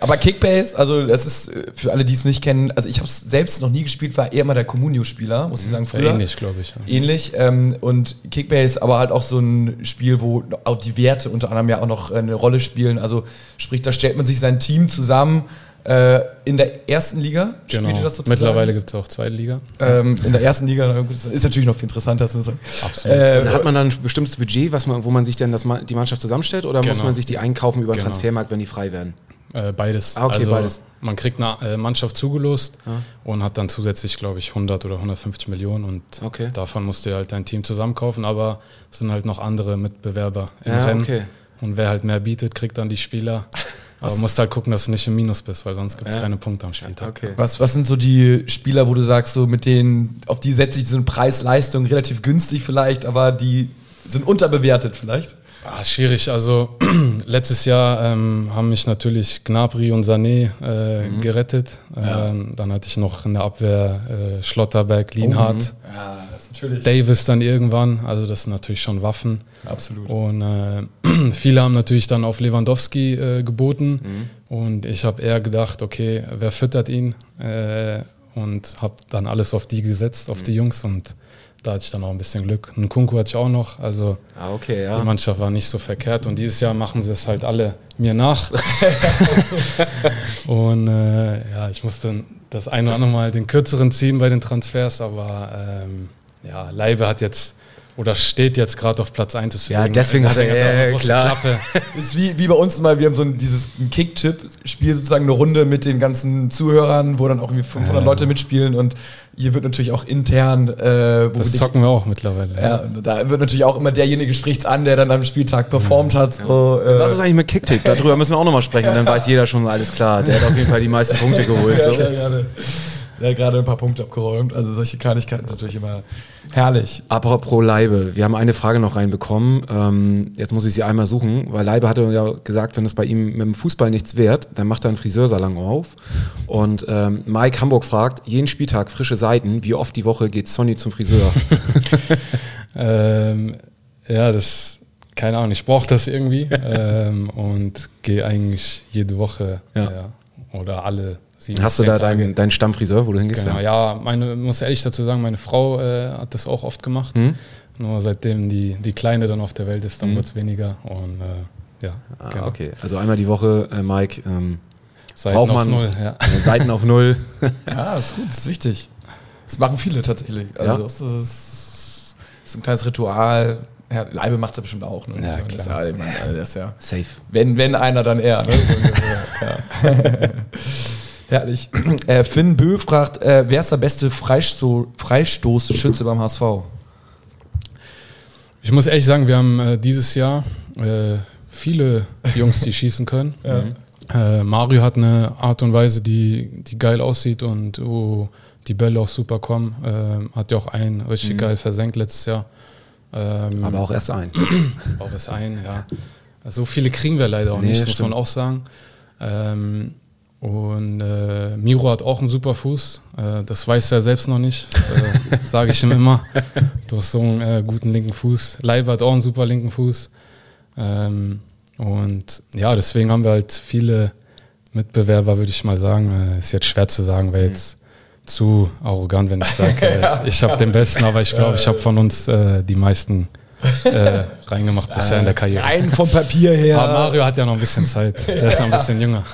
Aber Kickbase, also das ist äh, für alle, die es nicht kennen, also ich habe es selbst noch nie gespielt, war eher mal der Communio-Spieler, muss ich sagen, ja, früher. ähnlich, glaube ich. Ähnlich. Ähm, und Kickbase, aber halt auch so ein Spiel, wo auch die Werte unter anderem ja auch noch äh, eine Rolle spielen. Also sprich, da stellt man sich sein Team zusammen äh, in der ersten Liga. Genau. Spielt ihr das sozusagen? Mittlerweile gibt es auch zweite Liga. Ähm, in der ersten Liga, ist natürlich noch viel interessanter. Absolut. äh, hat man dann ein bestimmtes Budget, was man, wo man sich denn das, die Mannschaft zusammenstellt oder muss Genau. man sich die einkaufen über den Genau. Transfermarkt, wenn die frei werden? Äh, beides. Ah, okay, also beides. Man kriegt eine äh, Mannschaft zugelost und hat dann zusätzlich, glaube ich, 100 oder 150 Millionen und Okay. davon musst du halt dein Team zusammenkaufen, aber es sind halt noch andere Mitbewerber im Ja, Rennen. okay. Und wer halt mehr bietet, kriegt dann die Spieler. (laughs) Aber musst halt gucken, dass du nicht im Minus bist, weil sonst gibt es Ja. keine Punkte am Spieltag. Okay. Was, was sind so die Spieler, wo du sagst, so mit denen, auf die setze ich so eine Preis-Leistung relativ günstig vielleicht, aber die sind unterbewertet vielleicht? Ah, schwierig. Also (clears throat) letztes Jahr ähm, haben mich natürlich Gnabry und Sané äh, Mhm. gerettet. Ähm, dann hatte ich noch in der Abwehr äh, Schlotterberg, Lienhardt, Ja, das ist natürlich. Davis dann irgendwann. Also das sind natürlich schon Waffen. Absolut. Und äh, (clears throat) viele haben natürlich dann auf Lewandowski äh, geboten. Und ich habe eher gedacht, okay, wer füttert ihn? Äh, und habe dann alles auf die gesetzt, auf die Jungs. Und da hatte ich dann auch ein bisschen Glück. Einen Kunku hatte ich auch noch. Also Ah, okay, die ja. Mannschaft war nicht so verkehrt. Und dieses Jahr machen sie es halt alle mir nach. (laughs) und äh, ja, ich musste das eine oder andere Mal den kürzeren ziehen bei den Transfers. Aber ähm, ja, Leibe hat jetzt oder steht jetzt gerade auf Platz 1. Deswegen, Ja, deswegen hat er- so eine ja, große klar. Klappe. (laughs) Ist wie, wie bei uns immer, wir haben so ein, dieses Kick-Tipp-Spiel, sozusagen eine Runde mit den ganzen Zuhörern, wo dann auch irgendwie 500 Leute mitspielen und hier wird natürlich auch intern, äh, wo Das wir zocken wir auch mittlerweile. ja, und da wird natürlich auch immer derjenige spricht's an, der dann am Spieltag performt hat. So, äh, Was ist eigentlich mit Kicktick? Darüber müssen wir auch nochmal sprechen. Dann weiß jeder schon, alles klar. Der hat auf jeden Fall die meisten Punkte geholt. (laughs) Ja, So. ja, gerade. Der hat gerade ein paar Punkte abgeräumt. Also solche Kleinigkeiten sind natürlich immer herrlich. Apropos Leibe, wir haben eine Frage noch reinbekommen. Ähm, jetzt muss ich sie einmal suchen, weil Leibe hatte ja gesagt, wenn es bei ihm mit dem Fußball nichts wert, dann macht er einen Friseursalon auf. Und ähm, Mike Hamburg fragt, jeden Spieltag frische Seiten, wie oft die Woche geht Sonny zum Friseur? (laughs) Ähm, ja, das, keine Ahnung, ich brauche das irgendwie (laughs) ähm, und gehe eigentlich jede Woche Ja. ja, oder alle sieben Hast du da deinen, deinen Stammfriseur, wo du hingehst? Genau, ja, meine, muss ehrlich dazu sagen, meine Frau äh, hat das auch oft gemacht. Hm? Nur seitdem die, die Kleine dann auf der Welt ist, dann wird es weniger. Und äh, ja, Ah, genau. okay. Also einmal die Woche, äh, Mike, ähm, Seiten Braucht auf man- null, ja. (laughs) äh, Seiten auf Null. (laughs) Ja, ist gut, ist wichtig. Das machen viele tatsächlich. Also Ja. das, ist, das ist ein kleines Ritual. Herr Leibe macht es ja bestimmt auch. Ne? Ja, meine, Das klar. ja, ich meine, das ja Safe. wenn, wenn einer, dann er. Ne? So ja. (laughs) Herrlich. (clears throat) Äh, Finn Bö fragt, äh, wer ist der beste Freisto Freistoßschütze beim HSV? Ich muss ehrlich sagen, wir haben äh, dieses Jahr äh, viele Jungs, die (laughs) schießen können. Äh, Mario hat eine Art und Weise, die, die geil aussieht und wo die Bälle auch super kommen. Ähm, hat ja auch einen richtig geil versenkt letztes Jahr. Ähm, Aber auch erst ein. (clears throat) auch es ein, ja. So viele kriegen wir leider auch Nee, nicht, muss stimmt. man auch sagen. Ähm, und äh, Miro hat auch einen super Fuß. Äh, das weiß er selbst noch nicht. Äh, (laughs) sage ich ihm immer. Du hast so einen äh, guten linken Fuß. Leiber hat auch einen super linken Fuß. Ähm, und ja, deswegen haben wir halt viele Mitbewerber, würde ich mal sagen. Äh, ist jetzt schwer zu sagen, wäre jetzt zu arrogant, wenn ich sage, (laughs) äh, ich habe den besten, aber ich glaube, ich habe von uns die meisten äh, (laughs) reingemacht bisher in der Karriere. Rein vom Papier her. Aber Mario hat ja noch ein bisschen Zeit. Der ist noch ein bisschen jünger.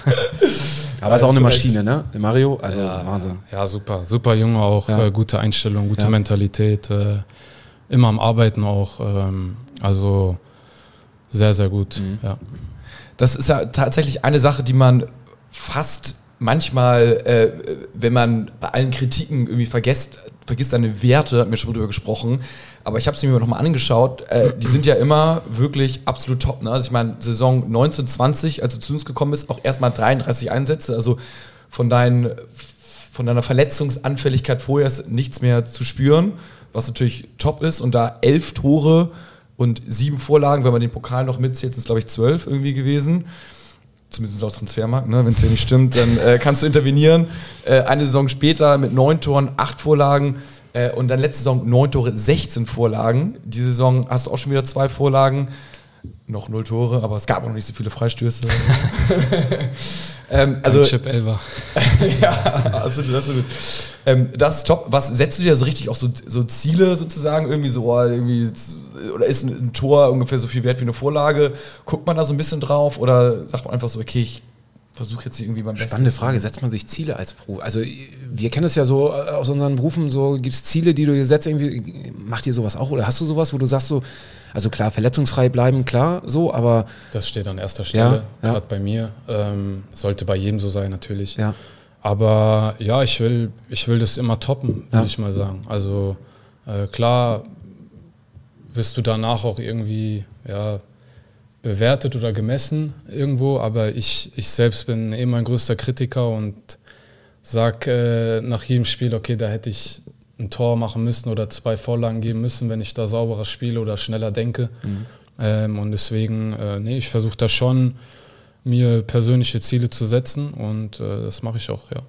Aber ist auch eine. Maschine, ne? Mario, also Wahnsinn. Ja, super. Super Junge auch. Ja. Äh, gute Einstellung, gute Ja. Mentalität. Äh, immer am Arbeiten auch. Ähm, also sehr, sehr gut. Ja. Das ist ja tatsächlich eine Sache, die man fast manchmal, äh, wenn man bei allen Kritiken irgendwie vergisst, vergisst seine Werte, hat mir schon drüber gesprochen, aber ich habe es mir nochmal angeschaut, äh, die sind ja immer wirklich absolut top. Ne? Also ich meine, Saison 1920, als du zu uns gekommen bist, auch erstmal 33 Einsätze, also von, deinen, von deiner Verletzungsanfälligkeit vorher ist nichts mehr zu spüren, was natürlich top ist und da elf Tore und sieben Vorlagen, wenn man den Pokal noch mitzählt, sind es glaube ich zwölf irgendwie gewesen zumindest laut Transfermarkt, ne? wenn es dir nicht stimmt, dann äh, kannst du intervenieren. Äh, eine Saison später mit neun Toren, acht Vorlagen äh, und dann letzte Saison neun Tore, 16 Vorlagen. Diese Saison hast du auch schon wieder zwei Vorlagen, noch null Tore, aber es gab auch noch nicht so viele Freistöße. (laughs) ähm, also, Chip Elver. (laughs) ja, absolut, absolut. Ähm, das ist top. Was setzt du dir so richtig auch so, so Ziele sozusagen irgendwie so oh, irgendwie oder ist ein, ein, Tor ungefähr so viel wert wie eine Vorlage? Guckt man da so ein bisschen drauf oder sagt man einfach so, okay, ich versuche jetzt irgendwie beim Besten. Spannende Frage, setzt man sich Ziele als Beruf? Also wir kennen es ja so äh, aus unseren Berufen, so gibt es Ziele, die du dir setzt, irgendwie, macht ihr sowas auch oder hast du sowas, wo du sagst so, also klar, verletzungsfrei bleiben, klar, so, aber... Das steht an erster Stelle, ja, gerade bei mir. Ähm, sollte bei jedem so sein, natürlich. Ja. Aber ja, ich will, ich will das immer toppen, würde ich mal sagen. Also äh, klar wirst du danach auch irgendwie, ja, bewertet oder gemessen irgendwo, aber ich, ich selbst bin eh mein größter Kritiker und sag äh, nach jedem Spiel, okay, da hätte ich ein Tor machen müssen oder zwei Vorlagen geben müssen, wenn ich da sauberer spiele oder schneller denke. Mhm. Ähm, und deswegen, äh, nee, ich versuche da schon, mir persönliche Ziele zu setzen und äh, das mache ich auch, ja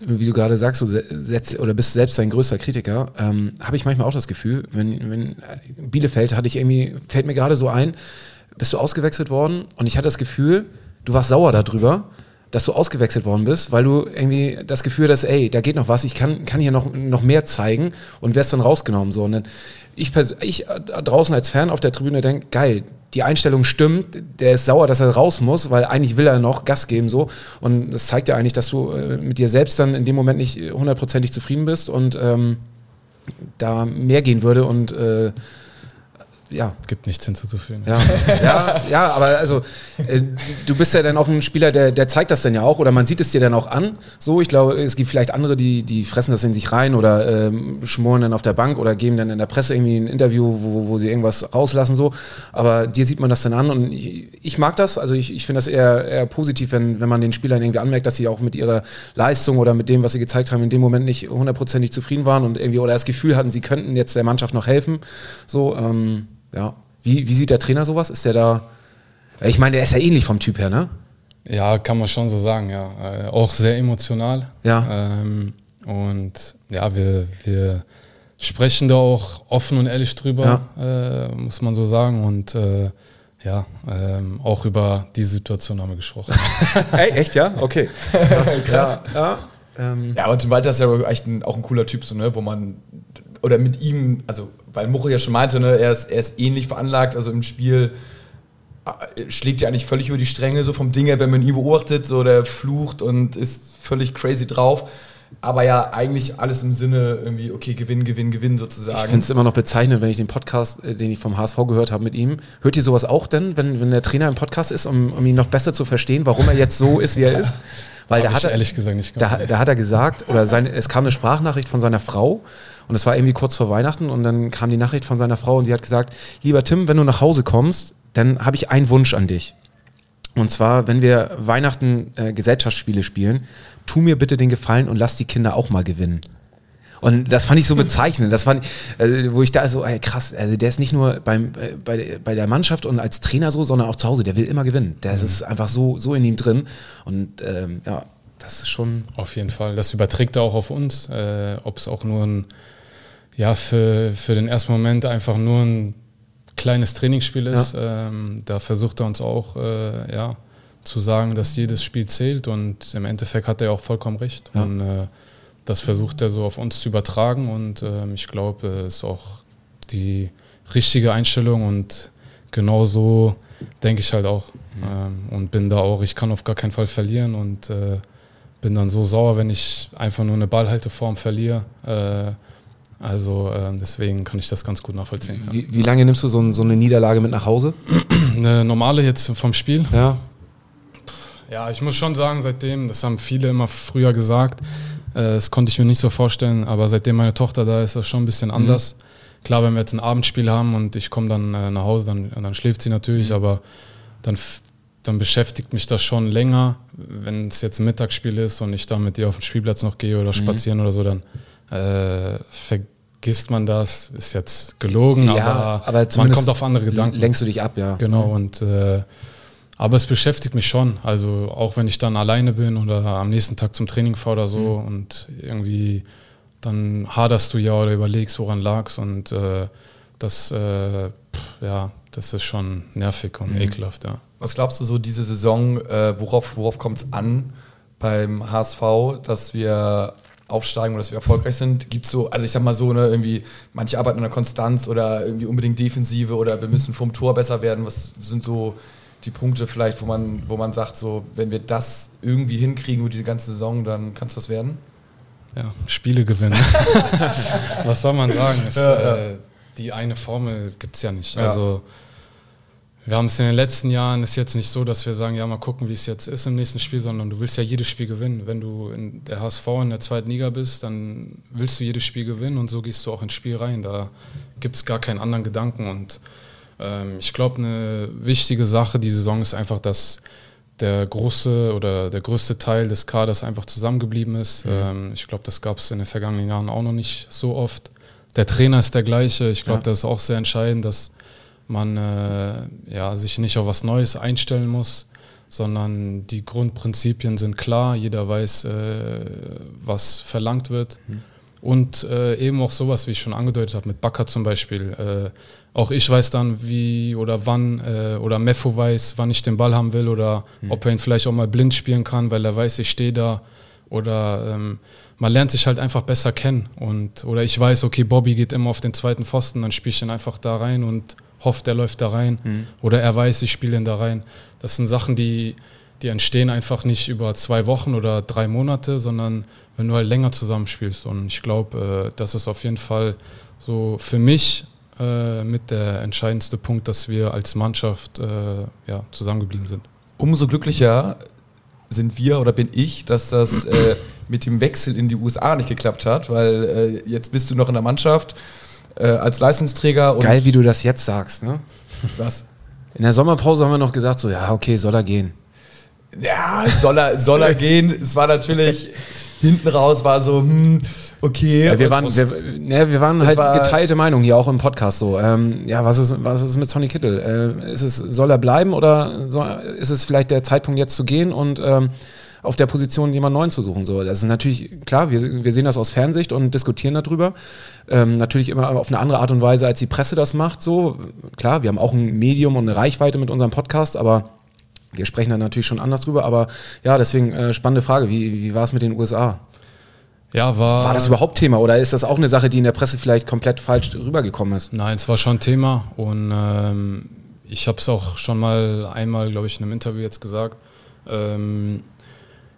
wie du gerade sagst, du setzt, oder bist selbst dein größter Kritiker, ähm, habe ich manchmal auch das Gefühl, wenn, wenn Bielefeld hatte ich irgendwie, fällt mir gerade so ein, bist du ausgewechselt worden und ich hatte das Gefühl, du warst sauer darüber, dass du ausgewechselt worden bist, weil du irgendwie das Gefühl hast, ey, da geht noch was, ich kann, kann hier noch, noch mehr zeigen und wärst dann rausgenommen. So. Und dann ich, ich äh, draußen als Fan auf der Tribüne denke, geil, die Einstellung stimmt, der ist sauer, dass er raus muss, weil eigentlich will er noch Gas geben so und das zeigt ja eigentlich, dass du äh, mit dir selbst dann in dem Moment nicht hundertprozentig zufrieden bist und ähm, da mehr gehen würde und äh, ja. Gibt nichts hinzuzufügen. Ja, ja, ja aber also äh, du bist ja dann auch ein Spieler, der, der zeigt das dann ja auch oder man sieht es dir dann auch an. So, ich glaube, es gibt vielleicht andere, die, die fressen das in sich rein oder ähm, schmoren dann auf der Bank oder geben dann in der Presse irgendwie ein Interview, wo, wo sie irgendwas rauslassen. so. Aber dir sieht man das dann an und ich, ich mag das. Also ich, ich finde das eher, eher positiv, wenn, wenn man den Spielern irgendwie anmerkt, dass sie auch mit ihrer Leistung oder mit dem, was sie gezeigt haben, in dem Moment nicht hundertprozentig zufrieden waren und irgendwie oder das Gefühl hatten, sie könnten jetzt der Mannschaft noch helfen. So, ähm, ja. Wie, wie sieht der Trainer sowas? Ist der da. Ich meine, der ist ja ähnlich vom Typ her, ne? Ja, kann man schon so sagen, ja. Äh, auch sehr emotional. Ja. Ähm, und ja, wir, wir sprechen da auch offen und ehrlich drüber, ja. äh, muss man so sagen. Und äh, ja, ähm, auch über die Situation haben wir gesprochen. (laughs) Ey, echt, ja? Okay. Krass. (laughs) krass. Ja, ja. Ähm. ja, aber Tim Walter ist ja echt ein, auch ein cooler Typ, so, ne? wo man, oder mit ihm, also weil Mucho ja schon meinte, ne, er, ist, er ist ähnlich veranlagt, also im Spiel äh, schlägt ja eigentlich völlig über die Stränge, so vom Ding her, wenn man ihn beobachtet, so der flucht und ist völlig crazy drauf. Aber ja, eigentlich alles im Sinne irgendwie, okay, Gewinn, Gewinn, Gewinn sozusagen. Ich finde es immer noch bezeichnend, wenn ich den Podcast, äh, den ich vom HSV gehört habe mit ihm. Hört ihr sowas auch denn, wenn, wenn der Trainer im Podcast ist, um, um ihn noch besser zu verstehen, warum er jetzt so ist, wie er ist? (laughs) Weil da hat er, da, da, hat er gesagt, oder seine, es kam eine Sprachnachricht von seiner Frau und es war irgendwie kurz vor Weihnachten und dann kam die Nachricht von seiner Frau und sie hat gesagt, lieber Tim, wenn du nach Hause kommst, dann habe ich einen Wunsch an dich. Und zwar, wenn wir Weihnachten äh, Gesellschaftsspiele spielen, tu mir bitte den Gefallen und lass die Kinder auch mal gewinnen. Und das fand ich so bezeichnend. Das fand, äh, wo ich da so, ey, krass, also der ist nicht nur beim, äh, bei, bei der Mannschaft und als Trainer so, sondern auch zu Hause. Der will immer gewinnen. Der mhm. ist einfach so, so in ihm drin. Und ähm, ja, das ist schon. Auf jeden Fall. Das überträgt er auch auf uns. Äh, Ob es auch nur ein ja, für, für den ersten Moment einfach nur ein kleines Trainingsspiel ist. Ja. Ähm, da versucht er uns auch äh, ja, zu sagen, dass jedes Spiel zählt und im Endeffekt hat er auch vollkommen recht. Ja. Und äh, das versucht er so auf uns zu übertragen und äh, ich glaube, es ist auch die richtige Einstellung und genau so denke ich halt auch. Mhm. Ähm, und bin da auch, ich kann auf gar keinen Fall verlieren und äh, bin dann so sauer, wenn ich einfach nur eine Ballhalteform verliere. Äh, Also ähm, deswegen kann ich das ganz gut nachvollziehen. Ja. Wie, wie lange nimmst du so, ein- so eine Niederlage mit nach Hause? (clears throat) Eine normale jetzt vom Spiel. Ja. Ja, ich muss schon sagen, seitdem, das haben viele immer früher gesagt, äh, das konnte ich mir nicht so vorstellen, aber seitdem meine Tochter da ist, ist das schon ein bisschen anders. Klar, wenn wir jetzt ein Abendspiel haben und ich komme dann äh, nach Hause, dann, dann schläft sie natürlich, aber dann, dann beschäftigt mich das schon länger. Wenn es jetzt ein Mittagsspiel ist und ich da mit ihr auf den Spielplatz noch gehe oder spazieren oder so, dann äh, vergisst man das. Ist jetzt gelogen, aber, man zumindest kommt auf andere Gedanken. Lenkst du dich ab, ja. Genau, und äh, aber es beschäftigt mich schon. Also auch wenn ich dann alleine bin oder am nächsten Tag zum Training fahre oder so und irgendwie dann haderst du ja oder überlegst, woran lag's und äh, das, äh, pff, ja, das ist schon nervig und ekelhaft, ja. Was glaubst du so diese Saison, äh, worauf, worauf kommt es an beim HSV, dass wir aufsteigen oder dass wir erfolgreich sind? Gibt so, also ich sag mal so, ne, irgendwie, manche arbeiten an der Konstanz oder irgendwie unbedingt Defensive oder wir müssen vom Tor besser werden. Was sind so die Punkte vielleicht, wo man, wo man sagt, so, wenn wir das irgendwie hinkriegen über diese ganze Saison, dann kann es was werden? Ja, Spiele gewinnen. (laughs) Was soll man sagen? Es, Äh, die eine Formel gibt es ja nicht. Ja. Wir haben es in den letzten Jahren, ist jetzt nicht so, dass wir sagen, ja, mal gucken, wie es jetzt ist im nächsten Spiel, sondern du willst ja jedes Spiel gewinnen. Wenn du in der HSV in der zweiten Liga bist, dann willst du jedes Spiel gewinnen und so gehst du auch ins Spiel rein. Da gibt es gar keinen anderen Gedanken. Und ähm, ich glaube, eine wichtige Sache die Saison ist einfach, dass der große oder der größte Teil des Kaders einfach zusammengeblieben ist. Ähm, ich glaube, das gab es in den vergangenen Jahren auch noch nicht so oft. Der Trainer ist der gleiche. Ich glaube, Ja. das ist auch sehr entscheidend, dass man äh, ja, sich nicht auf was Neues einstellen muss, sondern die Grundprinzipien sind klar. Jeder weiß, äh, was verlangt wird. Und äh, eben auch sowas, wie ich schon angedeutet habe, mit Bakker zum Beispiel. Äh, auch ich weiß dann, wie oder wann, äh, oder Meffo weiß, wann ich den Ball haben will oder ob er ihn vielleicht auch mal blind spielen kann, weil er weiß, ich stehe da. Oder ähm, man lernt sich halt einfach besser kennen. Und, oder ich weiß, okay, Bobby geht immer auf den zweiten Pfosten, dann spiele ich ihn einfach da rein und hoffe, der läuft da rein. Oder er weiß, ich spiele ihn da rein. Das sind Sachen, die, die entstehen einfach nicht über zwei Wochen oder drei Monate, sondern wenn du halt länger zusammenspielst. Und ich glaube, äh, das ist auf jeden Fall so für mich äh, mit der entscheidendste Punkt, dass wir als Mannschaft äh, ja, zusammengeblieben sind. Umso glücklicher sind wir oder bin ich, dass das äh, mit dem Wechsel in die USA nicht geklappt hat, weil äh, jetzt bist du noch in der Mannschaft äh, als Leistungsträger und Geil, wie du das jetzt sagst, ne? was? In der Sommerpause haben wir noch gesagt, so, ja, okay, soll er gehen. Ja, soll er, soll er gehen? Es war natürlich hinten raus, war so, hm, okay. Ja, wir, was waren, muss- wir, ne, wir waren halt war- geteilte Meinung hier auch im Podcast so. Ähm, ja, was ist, was ist mit Sonny Kittel? Äh, ist es, soll er bleiben oder soll, ist es vielleicht der Zeitpunkt jetzt zu gehen und ähm, auf der Position jemand Neuen zu suchen? So, das ist natürlich klar, wir, wir sehen das aus Fernsicht und diskutieren darüber. Ähm, natürlich immer auf eine andere Art und Weise, als die Presse das macht. So, klar, wir haben auch ein Medium und eine Reichweite mit unserem Podcast, aber wir sprechen da natürlich schon anders drüber. Aber ja, deswegen äh, spannende Frage. Wie, wie war es mit den USA? Ja, war, War das überhaupt Thema oder ist das auch eine Sache, die in der Presse vielleicht komplett falsch rübergekommen ist? Nein, es war schon Thema und ähm, ich habe es auch schon mal einmal, glaube ich, in einem Interview jetzt gesagt. Ähm,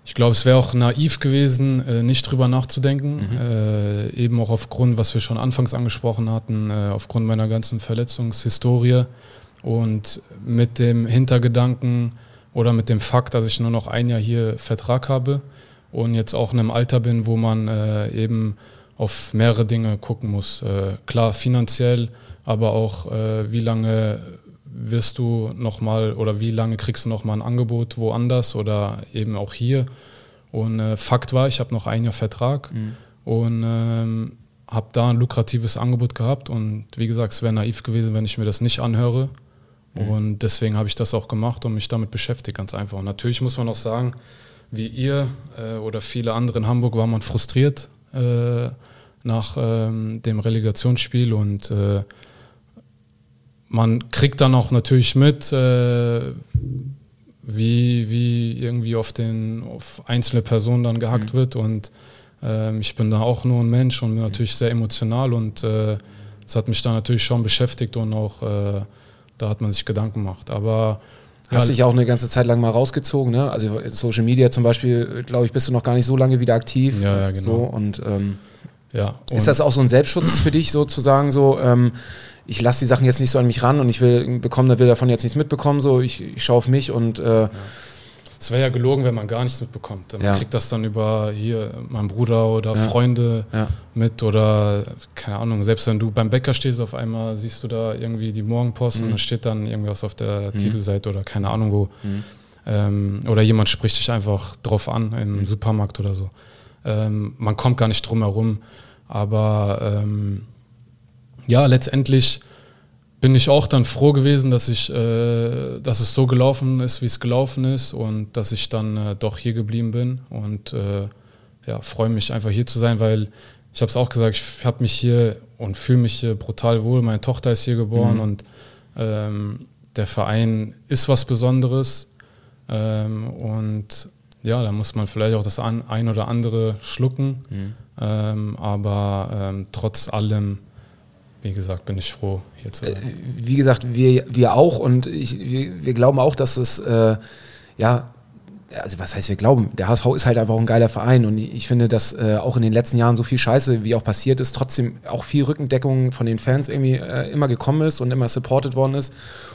ich glaube, es wäre auch naiv gewesen, äh, nicht drüber nachzudenken. Äh, eben auch aufgrund, was wir schon anfangs angesprochen hatten, äh, aufgrund meiner ganzen Verletzungshistorie und mit dem Hintergedanken oder mit dem Fakt, dass ich nur noch ein Jahr hier Vertrag habe und jetzt auch in einem Alter bin, wo man äh, eben auf mehrere Dinge gucken muss. Äh, klar, finanziell, aber auch, äh, wie lange wirst du nochmal oder wie lange kriegst du nochmal ein Angebot woanders oder eben auch hier. Und äh, Fakt war, ich habe noch ein Jahr Vertrag und ähm, habe da ein lukratives Angebot gehabt. Und wie gesagt, es wäre naiv gewesen, wenn ich mir das nicht anhöre. Und deswegen habe ich das auch gemacht und mich damit beschäftigt, ganz einfach. Und natürlich muss man auch sagen, wie ihr äh, oder viele andere in Hamburg war man frustriert äh, nach ähm, dem Relegationsspiel und äh, man kriegt dann auch natürlich mit, äh, wie, wie irgendwie auf, den, auf einzelne Personen dann gehackt wird und ähm, ich bin da auch nur ein Mensch und bin natürlich sehr emotional und äh, das hat mich da natürlich schon beschäftigt und auch äh, da hat man sich Gedanken gemacht. Aber Hast dich auch eine ganze Zeit lang mal rausgezogen, ne? Also Social Media zum Beispiel, glaube ich, bist du noch gar nicht so lange wieder aktiv. Ja, ja, genau. So, und ähm, Ja, Ist das auch so ein Selbstschutz für dich sozusagen so, ähm, ich lasse die Sachen jetzt nicht so an mich ran und ich will bekomme, will davon jetzt nichts mitbekommen, so ich, ich schaue auf mich und äh, Es wäre ja gelogen, wenn man gar nichts mitbekommt. Man Ja. kriegt das dann über hier mein Bruder oder Ja. Freunde mit oder keine Ahnung, selbst wenn du beim Bäcker stehst, auf einmal siehst du da irgendwie die Morgenpost Mhm. und da steht dann irgendwas auf der Titelseite oder keine Ahnung wo. Ähm, oder jemand spricht dich einfach drauf an im Mhm. Supermarkt oder so. Ähm, man kommt gar nicht drum herum. Aber ähm, ja, letztendlich bin ich auch dann froh gewesen, dass ich, äh, dass es so gelaufen ist, wie es gelaufen ist und dass ich dann äh, doch hier geblieben bin und äh, ja, freue mich einfach hier zu sein, weil ich habe es auch gesagt, ich habe mich hier und fühle mich hier brutal wohl. Meine Tochter ist hier geboren und ähm, der Verein ist was Besonderes ähm, und ja, da muss man vielleicht auch das ein oder andere schlucken, ähm, aber ähm, trotz allem, wie gesagt, bin ich froh, hier zu sein. wie gesagt, wir, wir auch und ich, wir, wir glauben auch, dass es, äh, ja, also was heißt wir glauben, der HSV ist halt einfach ein geiler Verein und ich, finde, dass äh, auch in den letzten Jahren so viel Scheiße, wie auch passiert ist, trotzdem auch viel Rückendeckung von den Fans irgendwie äh, immer gekommen ist und immer supported worden ist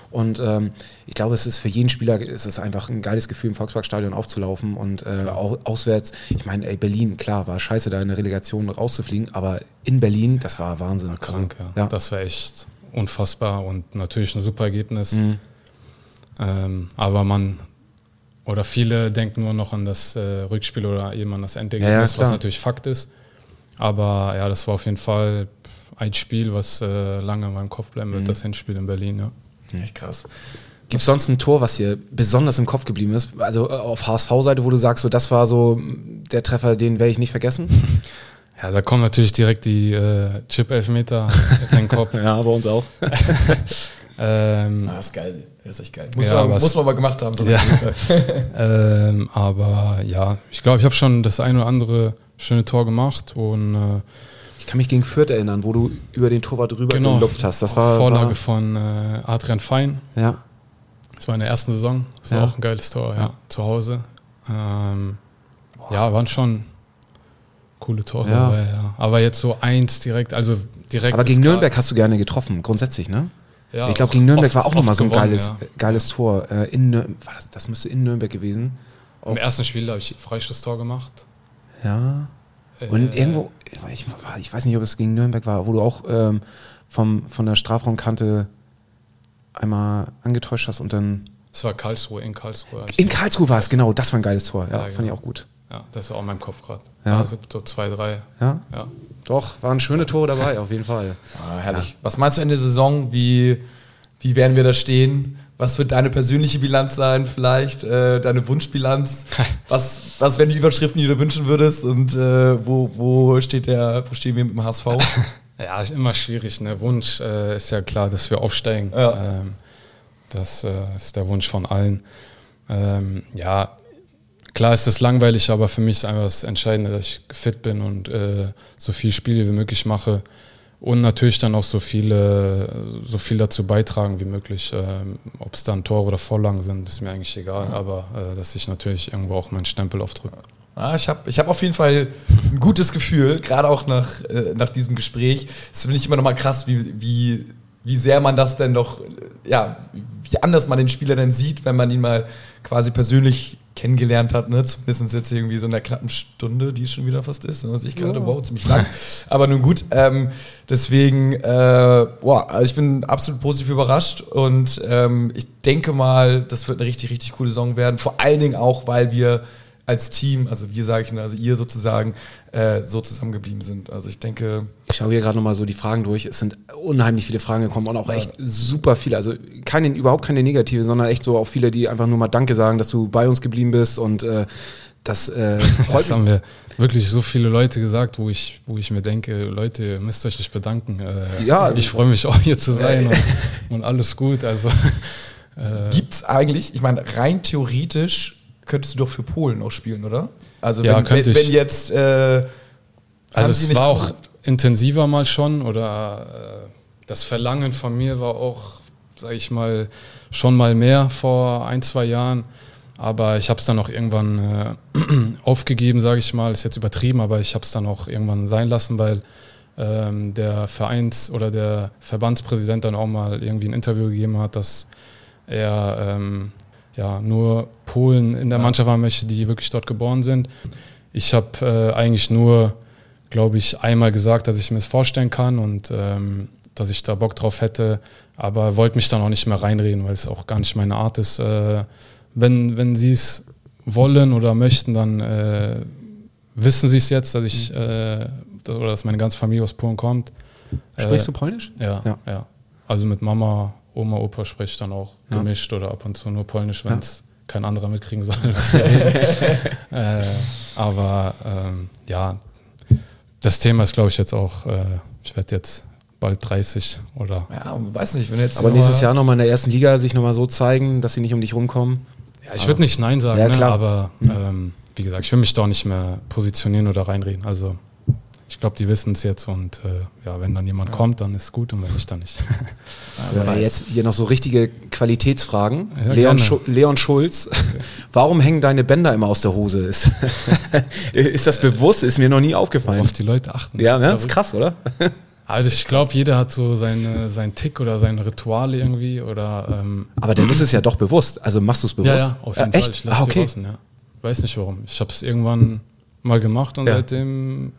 und ähm, ich glaube, es ist für jeden Spieler ist es einfach ein geiles Gefühl, im Volksparkstadion aufzulaufen und äh, au, auswärts, ich meine, ey, Berlin, klar, war scheiße, da in der Relegation rauszufliegen, aber in Berlin, das war Wahnsinn. krank, ja. Ja. Das war echt unfassbar und natürlich ein super Ergebnis. Mhm. Ähm, aber man, oder viele denken nur noch an das äh, Rückspiel oder eben an das Ja, ja, Endergebnis, klar. was natürlich Fakt ist. Aber ja, das war auf jeden Fall ein Spiel, was äh, lange in meinem Kopf bleiben Mhm. wird, das Hinspiel in Berlin, ja. Echt krass. Gibt es sonst ein Tor, was dir besonders im Kopf geblieben ist? Also äh, auf HSV-Seite, wo du sagst, so das war so mm, der Treffer, den werde ich nicht vergessen? (laughs) Ja, da kommen natürlich direkt die äh, Chip-Elfmeter in den Kopf. (laughs) Ja, bei uns auch. (laughs) ähm, Ah, ist geil. Das ist echt geil. Muss, Ja, man, muss man mal gemacht haben. So Ja. (laughs) ähm, aber ja, ich glaube, ich habe schon das ein oder andere schöne Tor gemacht und äh, Ich kann mich gegen Fürth erinnern, wo du über den Torwart drüber genau, gelupft hast. Das war Vorlage war, von äh, Adrian Fein. ja. Das war in der ersten Saison. Das war Ja. auch ein geiles Tor, ja, Ja. zu Hause. Ähm, ja, waren schon coole Tore Ja. dabei, ja. Aber jetzt so eins direkt, also direkt. Aber gegen Nürnberg hast du gerne getroffen, grundsätzlich, ne? Ja, ich glaube, auch gegen Nürnberg oft- war auch nochmal so ein gewonnen, geiles, ja. geiles Tor. Äh, in, war das, das müsste in Nürnberg gewesen. Im ersten Spiel habe ich Freistoßtor gemacht. Ja. Und Äh, irgendwo, ich, ich weiß nicht, ob es gegen Nürnberg war, wo du auch ähm, vom, von der Strafraumkante einmal angetäuscht hast und dann. Das war Karlsruhe, in Karlsruhe. In Karlsruhe war es, genau, das war ein geiles Tor. Ja, Ja, fand genau. ich auch gut. Ja, das ist auch in meinem Kopf gerade. Ja. Also so zwei, drei. Ja, Ja. Doch, waren schöne Tore dabei, auf jeden Fall. Ah, herrlich. Was meinst du Ende der Saison? Wie, wie werden wir da stehen? Was wird deine persönliche Bilanz sein? Vielleicht äh, deine Wunschbilanz? (laughs) Was, was wären die Überschriften, die du wünschen würdest? Und äh, wo, wo, steht der, wo stehen wir mit dem HSV? (laughs) Ja, immer schwierig. Ne? Wunsch äh, ist ja klar, dass wir aufsteigen. Ja. Ähm, das äh, ist der Wunsch von allen. Ähm, ja, klar ist es langweilig, aber für mich ist einfach das Entscheidende, dass ich fit bin und äh, so viele Spiele wie möglich mache. Und natürlich dann auch so viele, so viel dazu beitragen wie möglich. Ähm, Ob es dann Tore oder Vorlagen sind, ist mir eigentlich egal. Aber äh, dass ich natürlich irgendwo auch meinen Stempel aufdrücke. Ah, ich habe ich hab auf jeden Fall ein gutes Gefühl, gerade auch nach, äh, nach diesem Gespräch. Das finde ich immer noch mal krass, wie, wie, wie sehr man das denn doch, ja, wie anders man den Spieler denn sieht, wenn man ihn mal quasi persönlich kennengelernt hat, ne? Zumindest jetzt irgendwie so in der knappen Stunde, die es schon wieder fast ist. Ne? Sehe ich gerade, wow, ziemlich lang. Aber nun gut. Ähm, deswegen, äh, boah, also ich bin absolut positiv überrascht und ähm, ich denke mal, das wird eine richtig, richtig coole Saison werden. Vor allen Dingen auch, weil wir als Team, also wir sage ich, also ihr sozusagen, äh, so zusammengeblieben sind. Also ich denke, Ich schaue hier gerade nochmal so die Fragen durch. Es sind unheimlich viele Fragen gekommen und auch echt super viele. Also keine, überhaupt keine negative, sondern echt so auch viele, die einfach nur mal Danke sagen, dass du bei uns geblieben bist und äh, das äh, (laughs) freut Das mich. haben wir wirklich so viele Leute gesagt, wo ich, wo ich mir denke, Leute, ihr müsst euch nicht bedanken. Äh, Ja. Ich freue mich auch hier zu sein und, und alles gut. Also (laughs) äh, gibt's eigentlich, ich meine, rein theoretisch könntest du doch für Polen auch spielen, oder? Also Ja, wenn, könnte wenn, ich. wenn jetzt äh, Also es war auch intensiver mal schon oder äh, das Verlangen von mir war auch, sage ich mal, schon mal mehr vor ein, zwei Jahren. Aber ich habe es dann auch irgendwann äh, (clears throat) aufgegeben, sage ich mal. Ist jetzt übertrieben, aber ich habe es dann auch irgendwann sein lassen, weil ähm, der Vereins- oder der Verbandspräsident dann auch mal irgendwie ein Interview gegeben hat, dass er ähm, ja, nur Polen in der Mannschaft haben möchte, die wirklich dort geboren sind. Ich habe äh, eigentlich nur, glaube ich, einmal gesagt, dass ich mir das vorstellen kann und ähm, dass ich da Bock drauf hätte, aber wollte mich dann auch nicht mehr reinreden, weil es auch gar nicht meine Art ist. Äh, wenn wenn sie es wollen oder möchten, dann äh, wissen sie es jetzt, dass ich äh, oder dass meine ganze Familie aus Polen kommt. Sprichst Äh, du Polnisch? ja, Ja. ja, Also mit Mama, Oma, Opa spreche ich dann auch Ja. gemischt oder ab und zu nur Polnisch, wenn es kein anderer mitkriegen soll. (laughs) (laughs) Äh, aber ähm, ja, das Thema ist, glaube ich, jetzt auch, äh, ich werde jetzt bald 30 oder Ja, weiß nicht, wenn jetzt Aber nächstes Jahr nochmal in der ersten Liga sich nochmal so zeigen, dass sie nicht um dich rumkommen. Ja, ich würde nicht Nein sagen, Ja, ne? aber ähm, wie gesagt, ich will mich da auch nicht mehr positionieren oder reinreden. Also ich glaube, die wissen es jetzt und äh, ja, wenn dann jemand kommt, dann ist gut und wenn nicht, dann nicht. (laughs) So, aber jetzt hier noch so richtige Qualitätsfragen. Ja, Leon. Schu Leon Schulz, (laughs) warum hängen deine Bänder immer aus der Hose? Ist, (laughs) ist das bewusst? Ist mir noch nie aufgefallen. Auf die Leute achten. Ja, Das ne? ist das ist krass, oder? Also ich glaube, jeder hat so seine, seinen Tick oder seine Rituale irgendwie oder ähm, Aber dann ist es ja doch bewusst. Also machst du es bewusst? ja, ja, auf jeden Äh, Fall. Echt? Ich lasse Ah, okay. draußen, ja. Weiß nicht warum. Ich habe es irgendwann mal gemacht und Ja. seitdem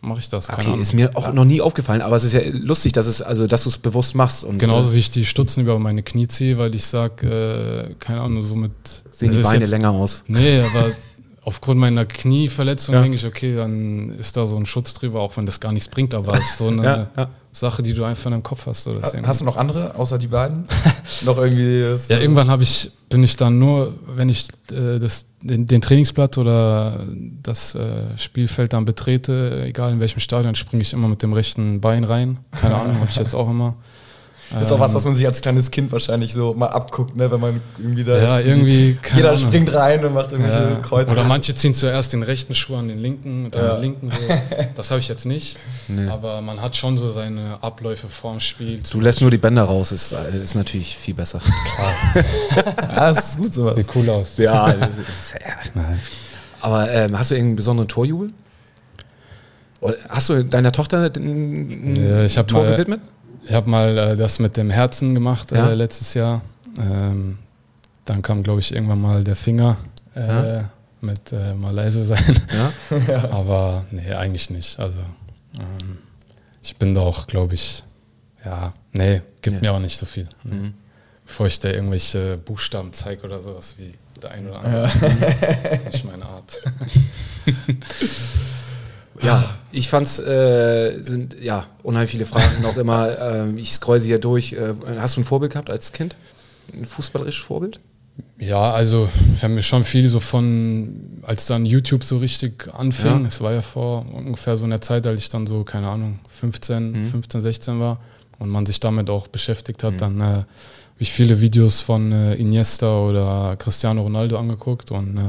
mache ich das. Keine Okay, Ahnung. ist mir auch noch nie aufgefallen, aber es ist ja lustig, dass es also dass du es bewusst machst und Genauso äh, wie ich die Stutzen über meine Knie ziehe, weil ich sage, äh, keine Ahnung, so mit. sehen die Beine jetzt- länger aus. Nee, aber (laughs) aufgrund meiner Knieverletzung Ja. denke ich, okay, dann ist da so ein Schutz drüber, auch wenn das gar nichts bringt, aber es ist so eine (laughs) Ja, ja. Sache, die du einfach in deinem Kopf hast. So, das Hast du noch andere, außer die beiden? (laughs) noch irgendwie. das- Ja, irgendwann habe ich, bin ich dann nur, wenn ich äh, das, den, den Trainingsblatt oder das äh, Spielfeld dann betrete, egal in welchem Stadion, springe ich immer mit dem rechten Bein rein. Keine (laughs) Ahnung, habe ich jetzt auch immer. Das ist auch was, Ähm, was man sich als kleines Kind wahrscheinlich so mal abguckt, ne? wenn man irgendwie da Ja, ist. irgendwie, keine Jeder Ahnung. springt rein und macht irgendwelche Ja. Kreuze. Oder manche ziehen zuerst den rechten Schuh an den linken und dann Ja. den linken so. (laughs) Das habe ich jetzt nicht. Aber man hat schon so seine Abläufe vorm Spiel. Du lässt nur die Bänder raus, ist, äh, ist natürlich viel besser. (laughs) Ja, das ist gut sowas. Sieht cool aus. ja, (laughs) das ist, das ist, ja. Aber ähm, hast du irgendeinen besonderen Torjubel? Oder hast du deiner Tochter ein Ja, ich Tor mal- gewidmet? Ich habe mal äh, das mit dem Herzen gemacht Ja. äh, letztes Jahr. Ähm, dann kam, glaube ich, irgendwann mal der Finger äh, Ja. mit äh, mal leise sein. Ja? (laughs) Aber nee, eigentlich nicht. Also ähm, ich bin da auch, glaube ich, ja, nee, gibt Ja. mir auch nicht so viel. Mhm. Bevor ich da irgendwelche Buchstaben zeige oder sowas wie der ein oder andere. Das ist nicht meine Art. (laughs) (laughs) Ja, ich fand's, äh, sind ja unheimlich viele Fragen noch immer. (laughs) Ähm, ich scroll sie hier durch. Äh, hast du ein Vorbild gehabt als Kind? Ein fußballerisches Vorbild? Ja, also ich habe mir schon viel so von, als dann YouTube so richtig anfing, Ja. es war ja vor ungefähr so einer Zeit, als ich dann so, keine Ahnung, 15, Mhm. 15, 16 war und man sich damit auch beschäftigt hat, dann äh, habe ich viele Videos von äh, Iniesta oder Cristiano Ronaldo angeguckt und äh,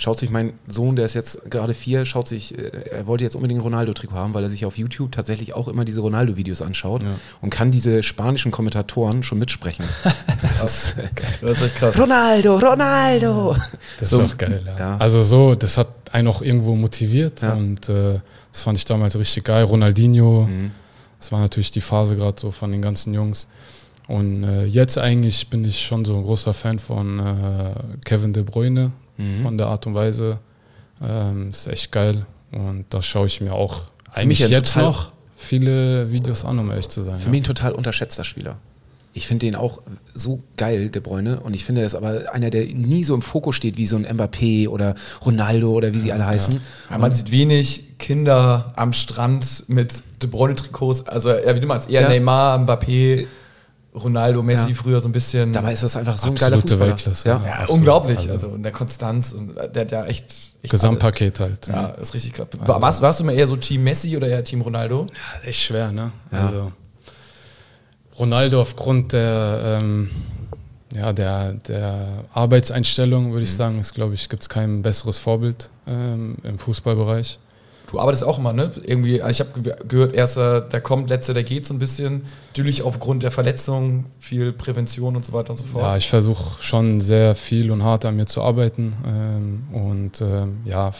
Schaut sich mein Sohn, der ist jetzt gerade vier, schaut sich, äh, er wollte jetzt unbedingt ein Ronaldo-Trikot haben, weil er sich auf YouTube tatsächlich auch immer diese Ronaldo-Videos anschaut Ja. und kann diese spanischen Kommentatoren schon mitsprechen. (laughs) Das ist, äh, Das ist echt krass. Ronaldo, Ronaldo! das So, ist auch geil. Ja. ja. Also so, das hat einen auch irgendwo motiviert Ja. und äh, das fand ich damals richtig geil. Ronaldinho, Mhm. Das war natürlich die Phase gerade so von den ganzen Jungs. Und äh, jetzt eigentlich bin ich schon so ein großer Fan von äh, Kevin De Bruyne, Mhm. von der Art und Weise. Ähm, ist echt geil. Und da schaue ich mir auch mich eigentlich jetzt noch viele Videos an, um ehrlich zu sein. Für ja. mich ein total unterschätzter Spieler. Ich finde den auch so geil, De Bruyne. Und ich finde, er ist aber einer, der nie so im Fokus steht wie so ein Mbappé oder Ronaldo oder wie sie alle heißen. Ja, man sieht wenig Kinder am Strand mit De Bruyne-Trikots. Also, ja, wie du meinst, eher Ja. Neymar, Mbappé, Ronaldo, Messi Ja. früher so ein bisschen. Dabei ist das einfach so ein geiler Fußballer. Weltklasse. Ja. ja, absolut. unglaublich. Also, Also, in der Konstanz. Und der hat ja echt. echt Gesamtpaket halt. Alles. Ja, ist richtig krass. War, warst, warst du mal eher so Team Messi oder eher Team Ronaldo? Ja, echt schwer, ne? Ja. Also Ronaldo aufgrund der, ähm, ja, der, der Arbeitseinstellung, Mhm. würde ich sagen, ist, glaube ich, gibt es kein besseres Vorbild ähm, im Fußballbereich. Du arbeitest auch immer, ne? Irgendwie, ich habe ge gehört, erster, der kommt, letzter, der geht so ein bisschen. Natürlich aufgrund der Verletzung, viel Prävention und so weiter und so fort. Ja, ich versuche schon sehr viel und hart an mir zu arbeiten. Ähm, und ähm, ja,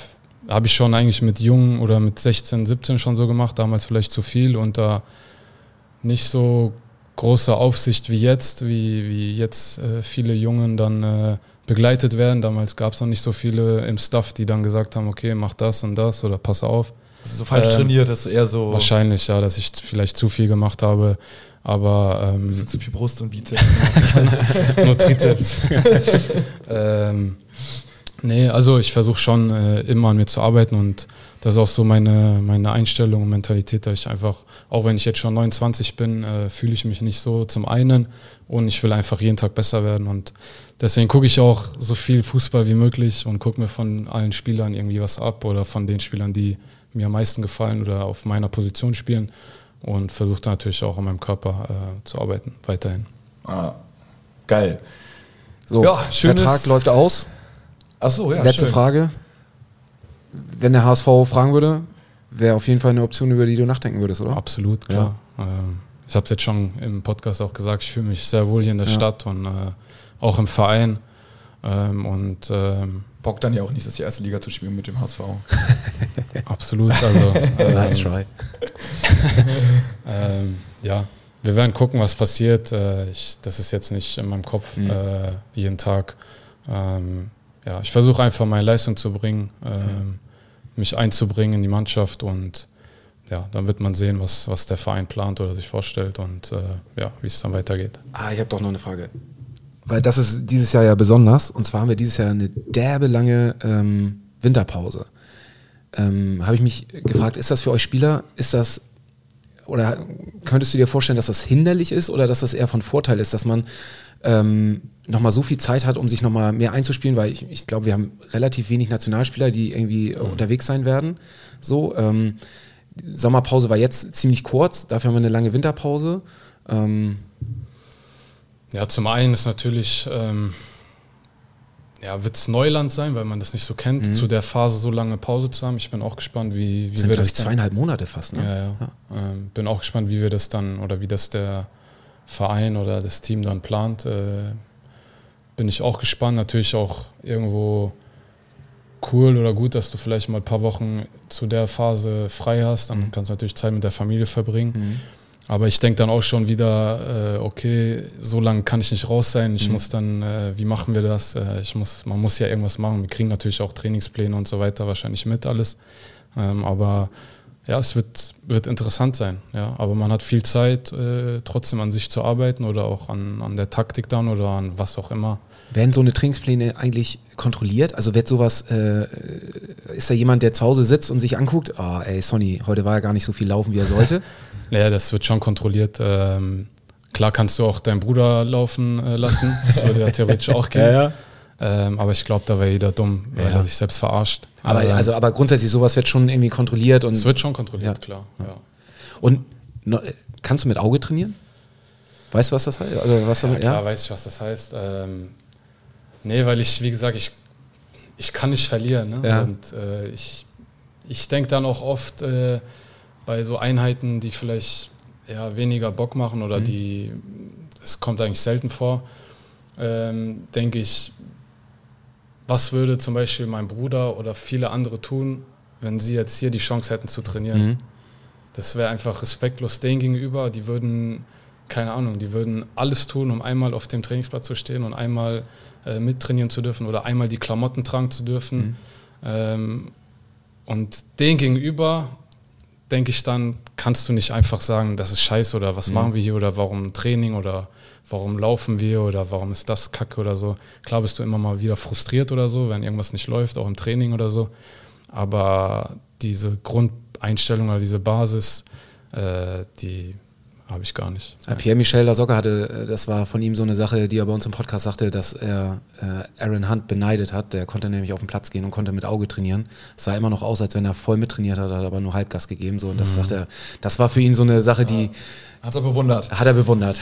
habe ich schon eigentlich mit Jungen oder mit 16, 17 schon so gemacht, damals vielleicht zu viel und da nicht so große Aufsicht wie jetzt, wie, wie jetzt äh, viele Jungen dann äh, begleitet werden. Damals gab es noch nicht so viele im Staff, die dann gesagt haben, okay, mach das und das oder pass auf. Ist so falsch Ähm, trainiert, das ist eher so Wahrscheinlich, ja, dass ich vielleicht zu viel gemacht habe. Aber ähm, zu viel Brust und Bizeps. (laughs) nur Trizeps. (laughs) ähm, nee, also ich versuche schon äh, immer an mir zu arbeiten und das ist auch so meine, meine Einstellung und Mentalität, dass ich einfach, auch wenn ich jetzt schon 29 bin, äh, fühle ich mich nicht so zum einen und ich will einfach jeden Tag besser werden und deswegen gucke ich auch so viel Fußball wie möglich und gucke mir von allen Spielern irgendwie was ab oder von den Spielern, die mir am meisten gefallen oder auf meiner Position spielen und versuche da natürlich auch an meinem Körper äh, zu arbeiten, weiterhin. ah, geil. So, Ja, Vertrag läuft aus. Achso, ja. Letzte schön. Frage. Wenn der HSV fragen würde, wäre auf jeden Fall eine Option, über die du nachdenken würdest, oder? Absolut, klar. Ähm, ich habe es jetzt schon im Podcast auch gesagt, ich fühle mich sehr wohl hier in der Ja. Stadt und äh, auch im Verein. Ähm, und ähm, Bock dann ja auch nächstes Jahr erste Liga zu spielen mit dem HSV. (laughs) absolut, also (laughs) ähm, Nice try. (laughs) ähm, ja, wir werden gucken, was passiert. Äh, ich, das ist jetzt nicht in meinem Kopf Mhm. äh, jeden Tag. Ähm, ja, ich versuche einfach meine Leistung zu bringen, ähm, mich einzubringen in die Mannschaft und ja, dann wird man sehen, was, was der Verein plant oder sich vorstellt und äh, ja, wie es dann weitergeht. Ah, ich habe doch noch eine Frage. Weil das ist dieses Jahr ja besonders. Und zwar haben wir dieses Jahr eine derbe lange ähm, Winterpause. Ähm, habe ich mich gefragt, ist das für euch Spieler, ist das, oder könntest du dir vorstellen, dass das hinderlich ist oder dass das eher von Vorteil ist, dass man ähm, nochmal so viel Zeit hat, um sich nochmal mehr einzuspielen, weil ich, ich glaube, wir haben relativ wenig Nationalspieler, die irgendwie äh, unterwegs sein werden. So, ähm, Sommerpause war jetzt ziemlich kurz, dafür haben wir eine lange Winterpause. Ähm, Ja, zum einen ist natürlich, ähm, ja, wird es Neuland sein, weil man das nicht so kennt, zu der Phase so lange Pause zu haben. Ich bin auch gespannt, wie, wie sind, wir das ich, dann- zweieinhalb Monate fast, ne? Ja, ja. Ähm, bin auch gespannt, wie wir das dann oder wie das der Verein oder das Team dann plant. Äh, bin ich auch gespannt. Natürlich auch irgendwo cool oder gut, dass du vielleicht mal ein paar Wochen zu der Phase frei hast. Dann kannst du natürlich Zeit mit der Familie verbringen. Aber ich denke dann auch schon wieder, äh, okay, so lange kann ich nicht raus sein. Ich muss dann, äh, wie machen wir das? Äh, ich muss, man muss ja irgendwas machen. Wir kriegen natürlich auch Trainingspläne und so weiter wahrscheinlich mit alles. Ähm, aber ja, es wird, wird interessant sein. Ja. Aber man hat viel Zeit, äh, trotzdem an sich zu arbeiten oder auch an, an der Taktik dann oder an was auch immer. Werden so eine Trainingspläne eigentlich kontrolliert? Also wird sowas, äh, ist da jemand, der zu Hause sitzt und sich anguckt, ah, ey, Sonny, heute war ja gar nicht so viel laufen, wie er sollte? (laughs) Ja, das wird schon kontrolliert. Ähm, klar kannst du auch deinen Bruder laufen äh, lassen. Das würde ja theoretisch auch (laughs) gehen. Ähm, aber ich glaube, da wäre jeder dumm, weil Ja. er sich selbst verarscht. Aber, Ähm, also, aber grundsätzlich, sowas wird schon irgendwie kontrolliert und, es wird schon kontrolliert, Ja. klar. Ja. und no, kannst du mit Auge trainieren? Weißt du, was das heißt? Also, was Ja, damit, klar ja? weiß ich, was das heißt. Ähm, nee, weil ich, wie gesagt, ich, ich kann nicht verlieren. Ne? Ja. Und äh, ich, ich denke dann auch oft äh, bei so Einheiten, die vielleicht ja, weniger Bock machen Mhm. oder die, es kommt eigentlich selten vor, ähm, denke ich, was würde zum Beispiel mein Bruder oder viele andere tun, wenn sie jetzt hier die Chance hätten zu trainieren? Mhm. Das wäre einfach respektlos denen gegenüber. Die würden, keine Ahnung, die würden alles tun, um einmal auf dem Trainingsplatz zu stehen und einmal äh, mittrainieren zu dürfen oder einmal die Klamotten tragen zu dürfen. Ähm, und denen gegenüber denke ich dann, kannst du nicht einfach sagen, das ist scheiße oder was machen wir hier oder warum Training oder warum laufen wir oder warum ist das kacke oder so. Klar bist du immer mal wieder frustriert oder so, wenn irgendwas nicht läuft, auch im Training oder so. Aber diese Grundeinstellung oder diese Basis, äh, die habe ich gar nicht. Ja, Pierre-Michel Lasogga hatte, äh, das war von ihm so eine Sache, die er bei uns im Podcast sagte, dass er äh, Aaron Hunt beneidet hat. Der konnte nämlich auf den Platz gehen und konnte mit Auge trainieren. Es sah immer noch aus, als wenn er voll mittrainiert hat, hat aber nur Halbgas gegeben. So. Und das sagt er, das war für ihn so eine Sache, die Hat's er bewundert. hat er bewundert.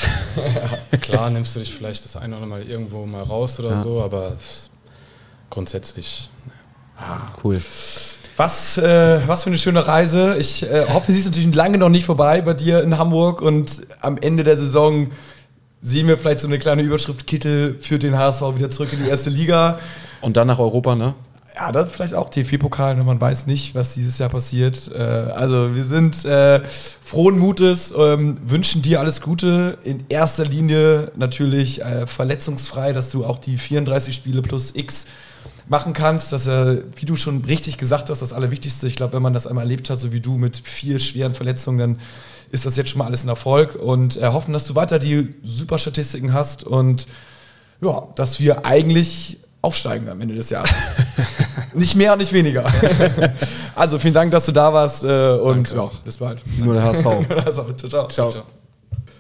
(laughs) Klar nimmst du dich vielleicht das eine oder mal irgendwo mal raus oder Ja. so, aber grundsätzlich cool. Was, äh, was für eine schöne Reise. Ich äh, hoffe, sie ist natürlich lange noch nicht vorbei bei dir in Hamburg und am Ende der Saison sehen wir vielleicht so eine kleine Überschrift, Kittel führt den HSV wieder zurück in die erste Liga. Und dann nach Europa, ne? Ja, das vielleicht auch DFB-Pokal, ne? man weiß nicht, was dieses Jahr passiert. Äh, also wir sind äh, frohen Mutes, ähm, wünschen dir alles Gute. In erster Linie natürlich äh, verletzungsfrei, dass du auch die 34 Spiele plus X machen kannst, dass er, wie du schon richtig gesagt hast, das Allerwichtigste, ich glaube, wenn man das einmal erlebt hat, so wie du mit vier schweren Verletzungen, dann ist das jetzt schon mal alles ein Erfolg und äh, hoffen, dass du weiter die super Statistiken hast und ja, dass wir eigentlich aufsteigen am Ende des Jahres. (laughs) nicht mehr und nicht weniger. (laughs) also vielen Dank, dass du da warst äh, und ja, bis bald. Nur der HSV. ciao, ciao. Ciao.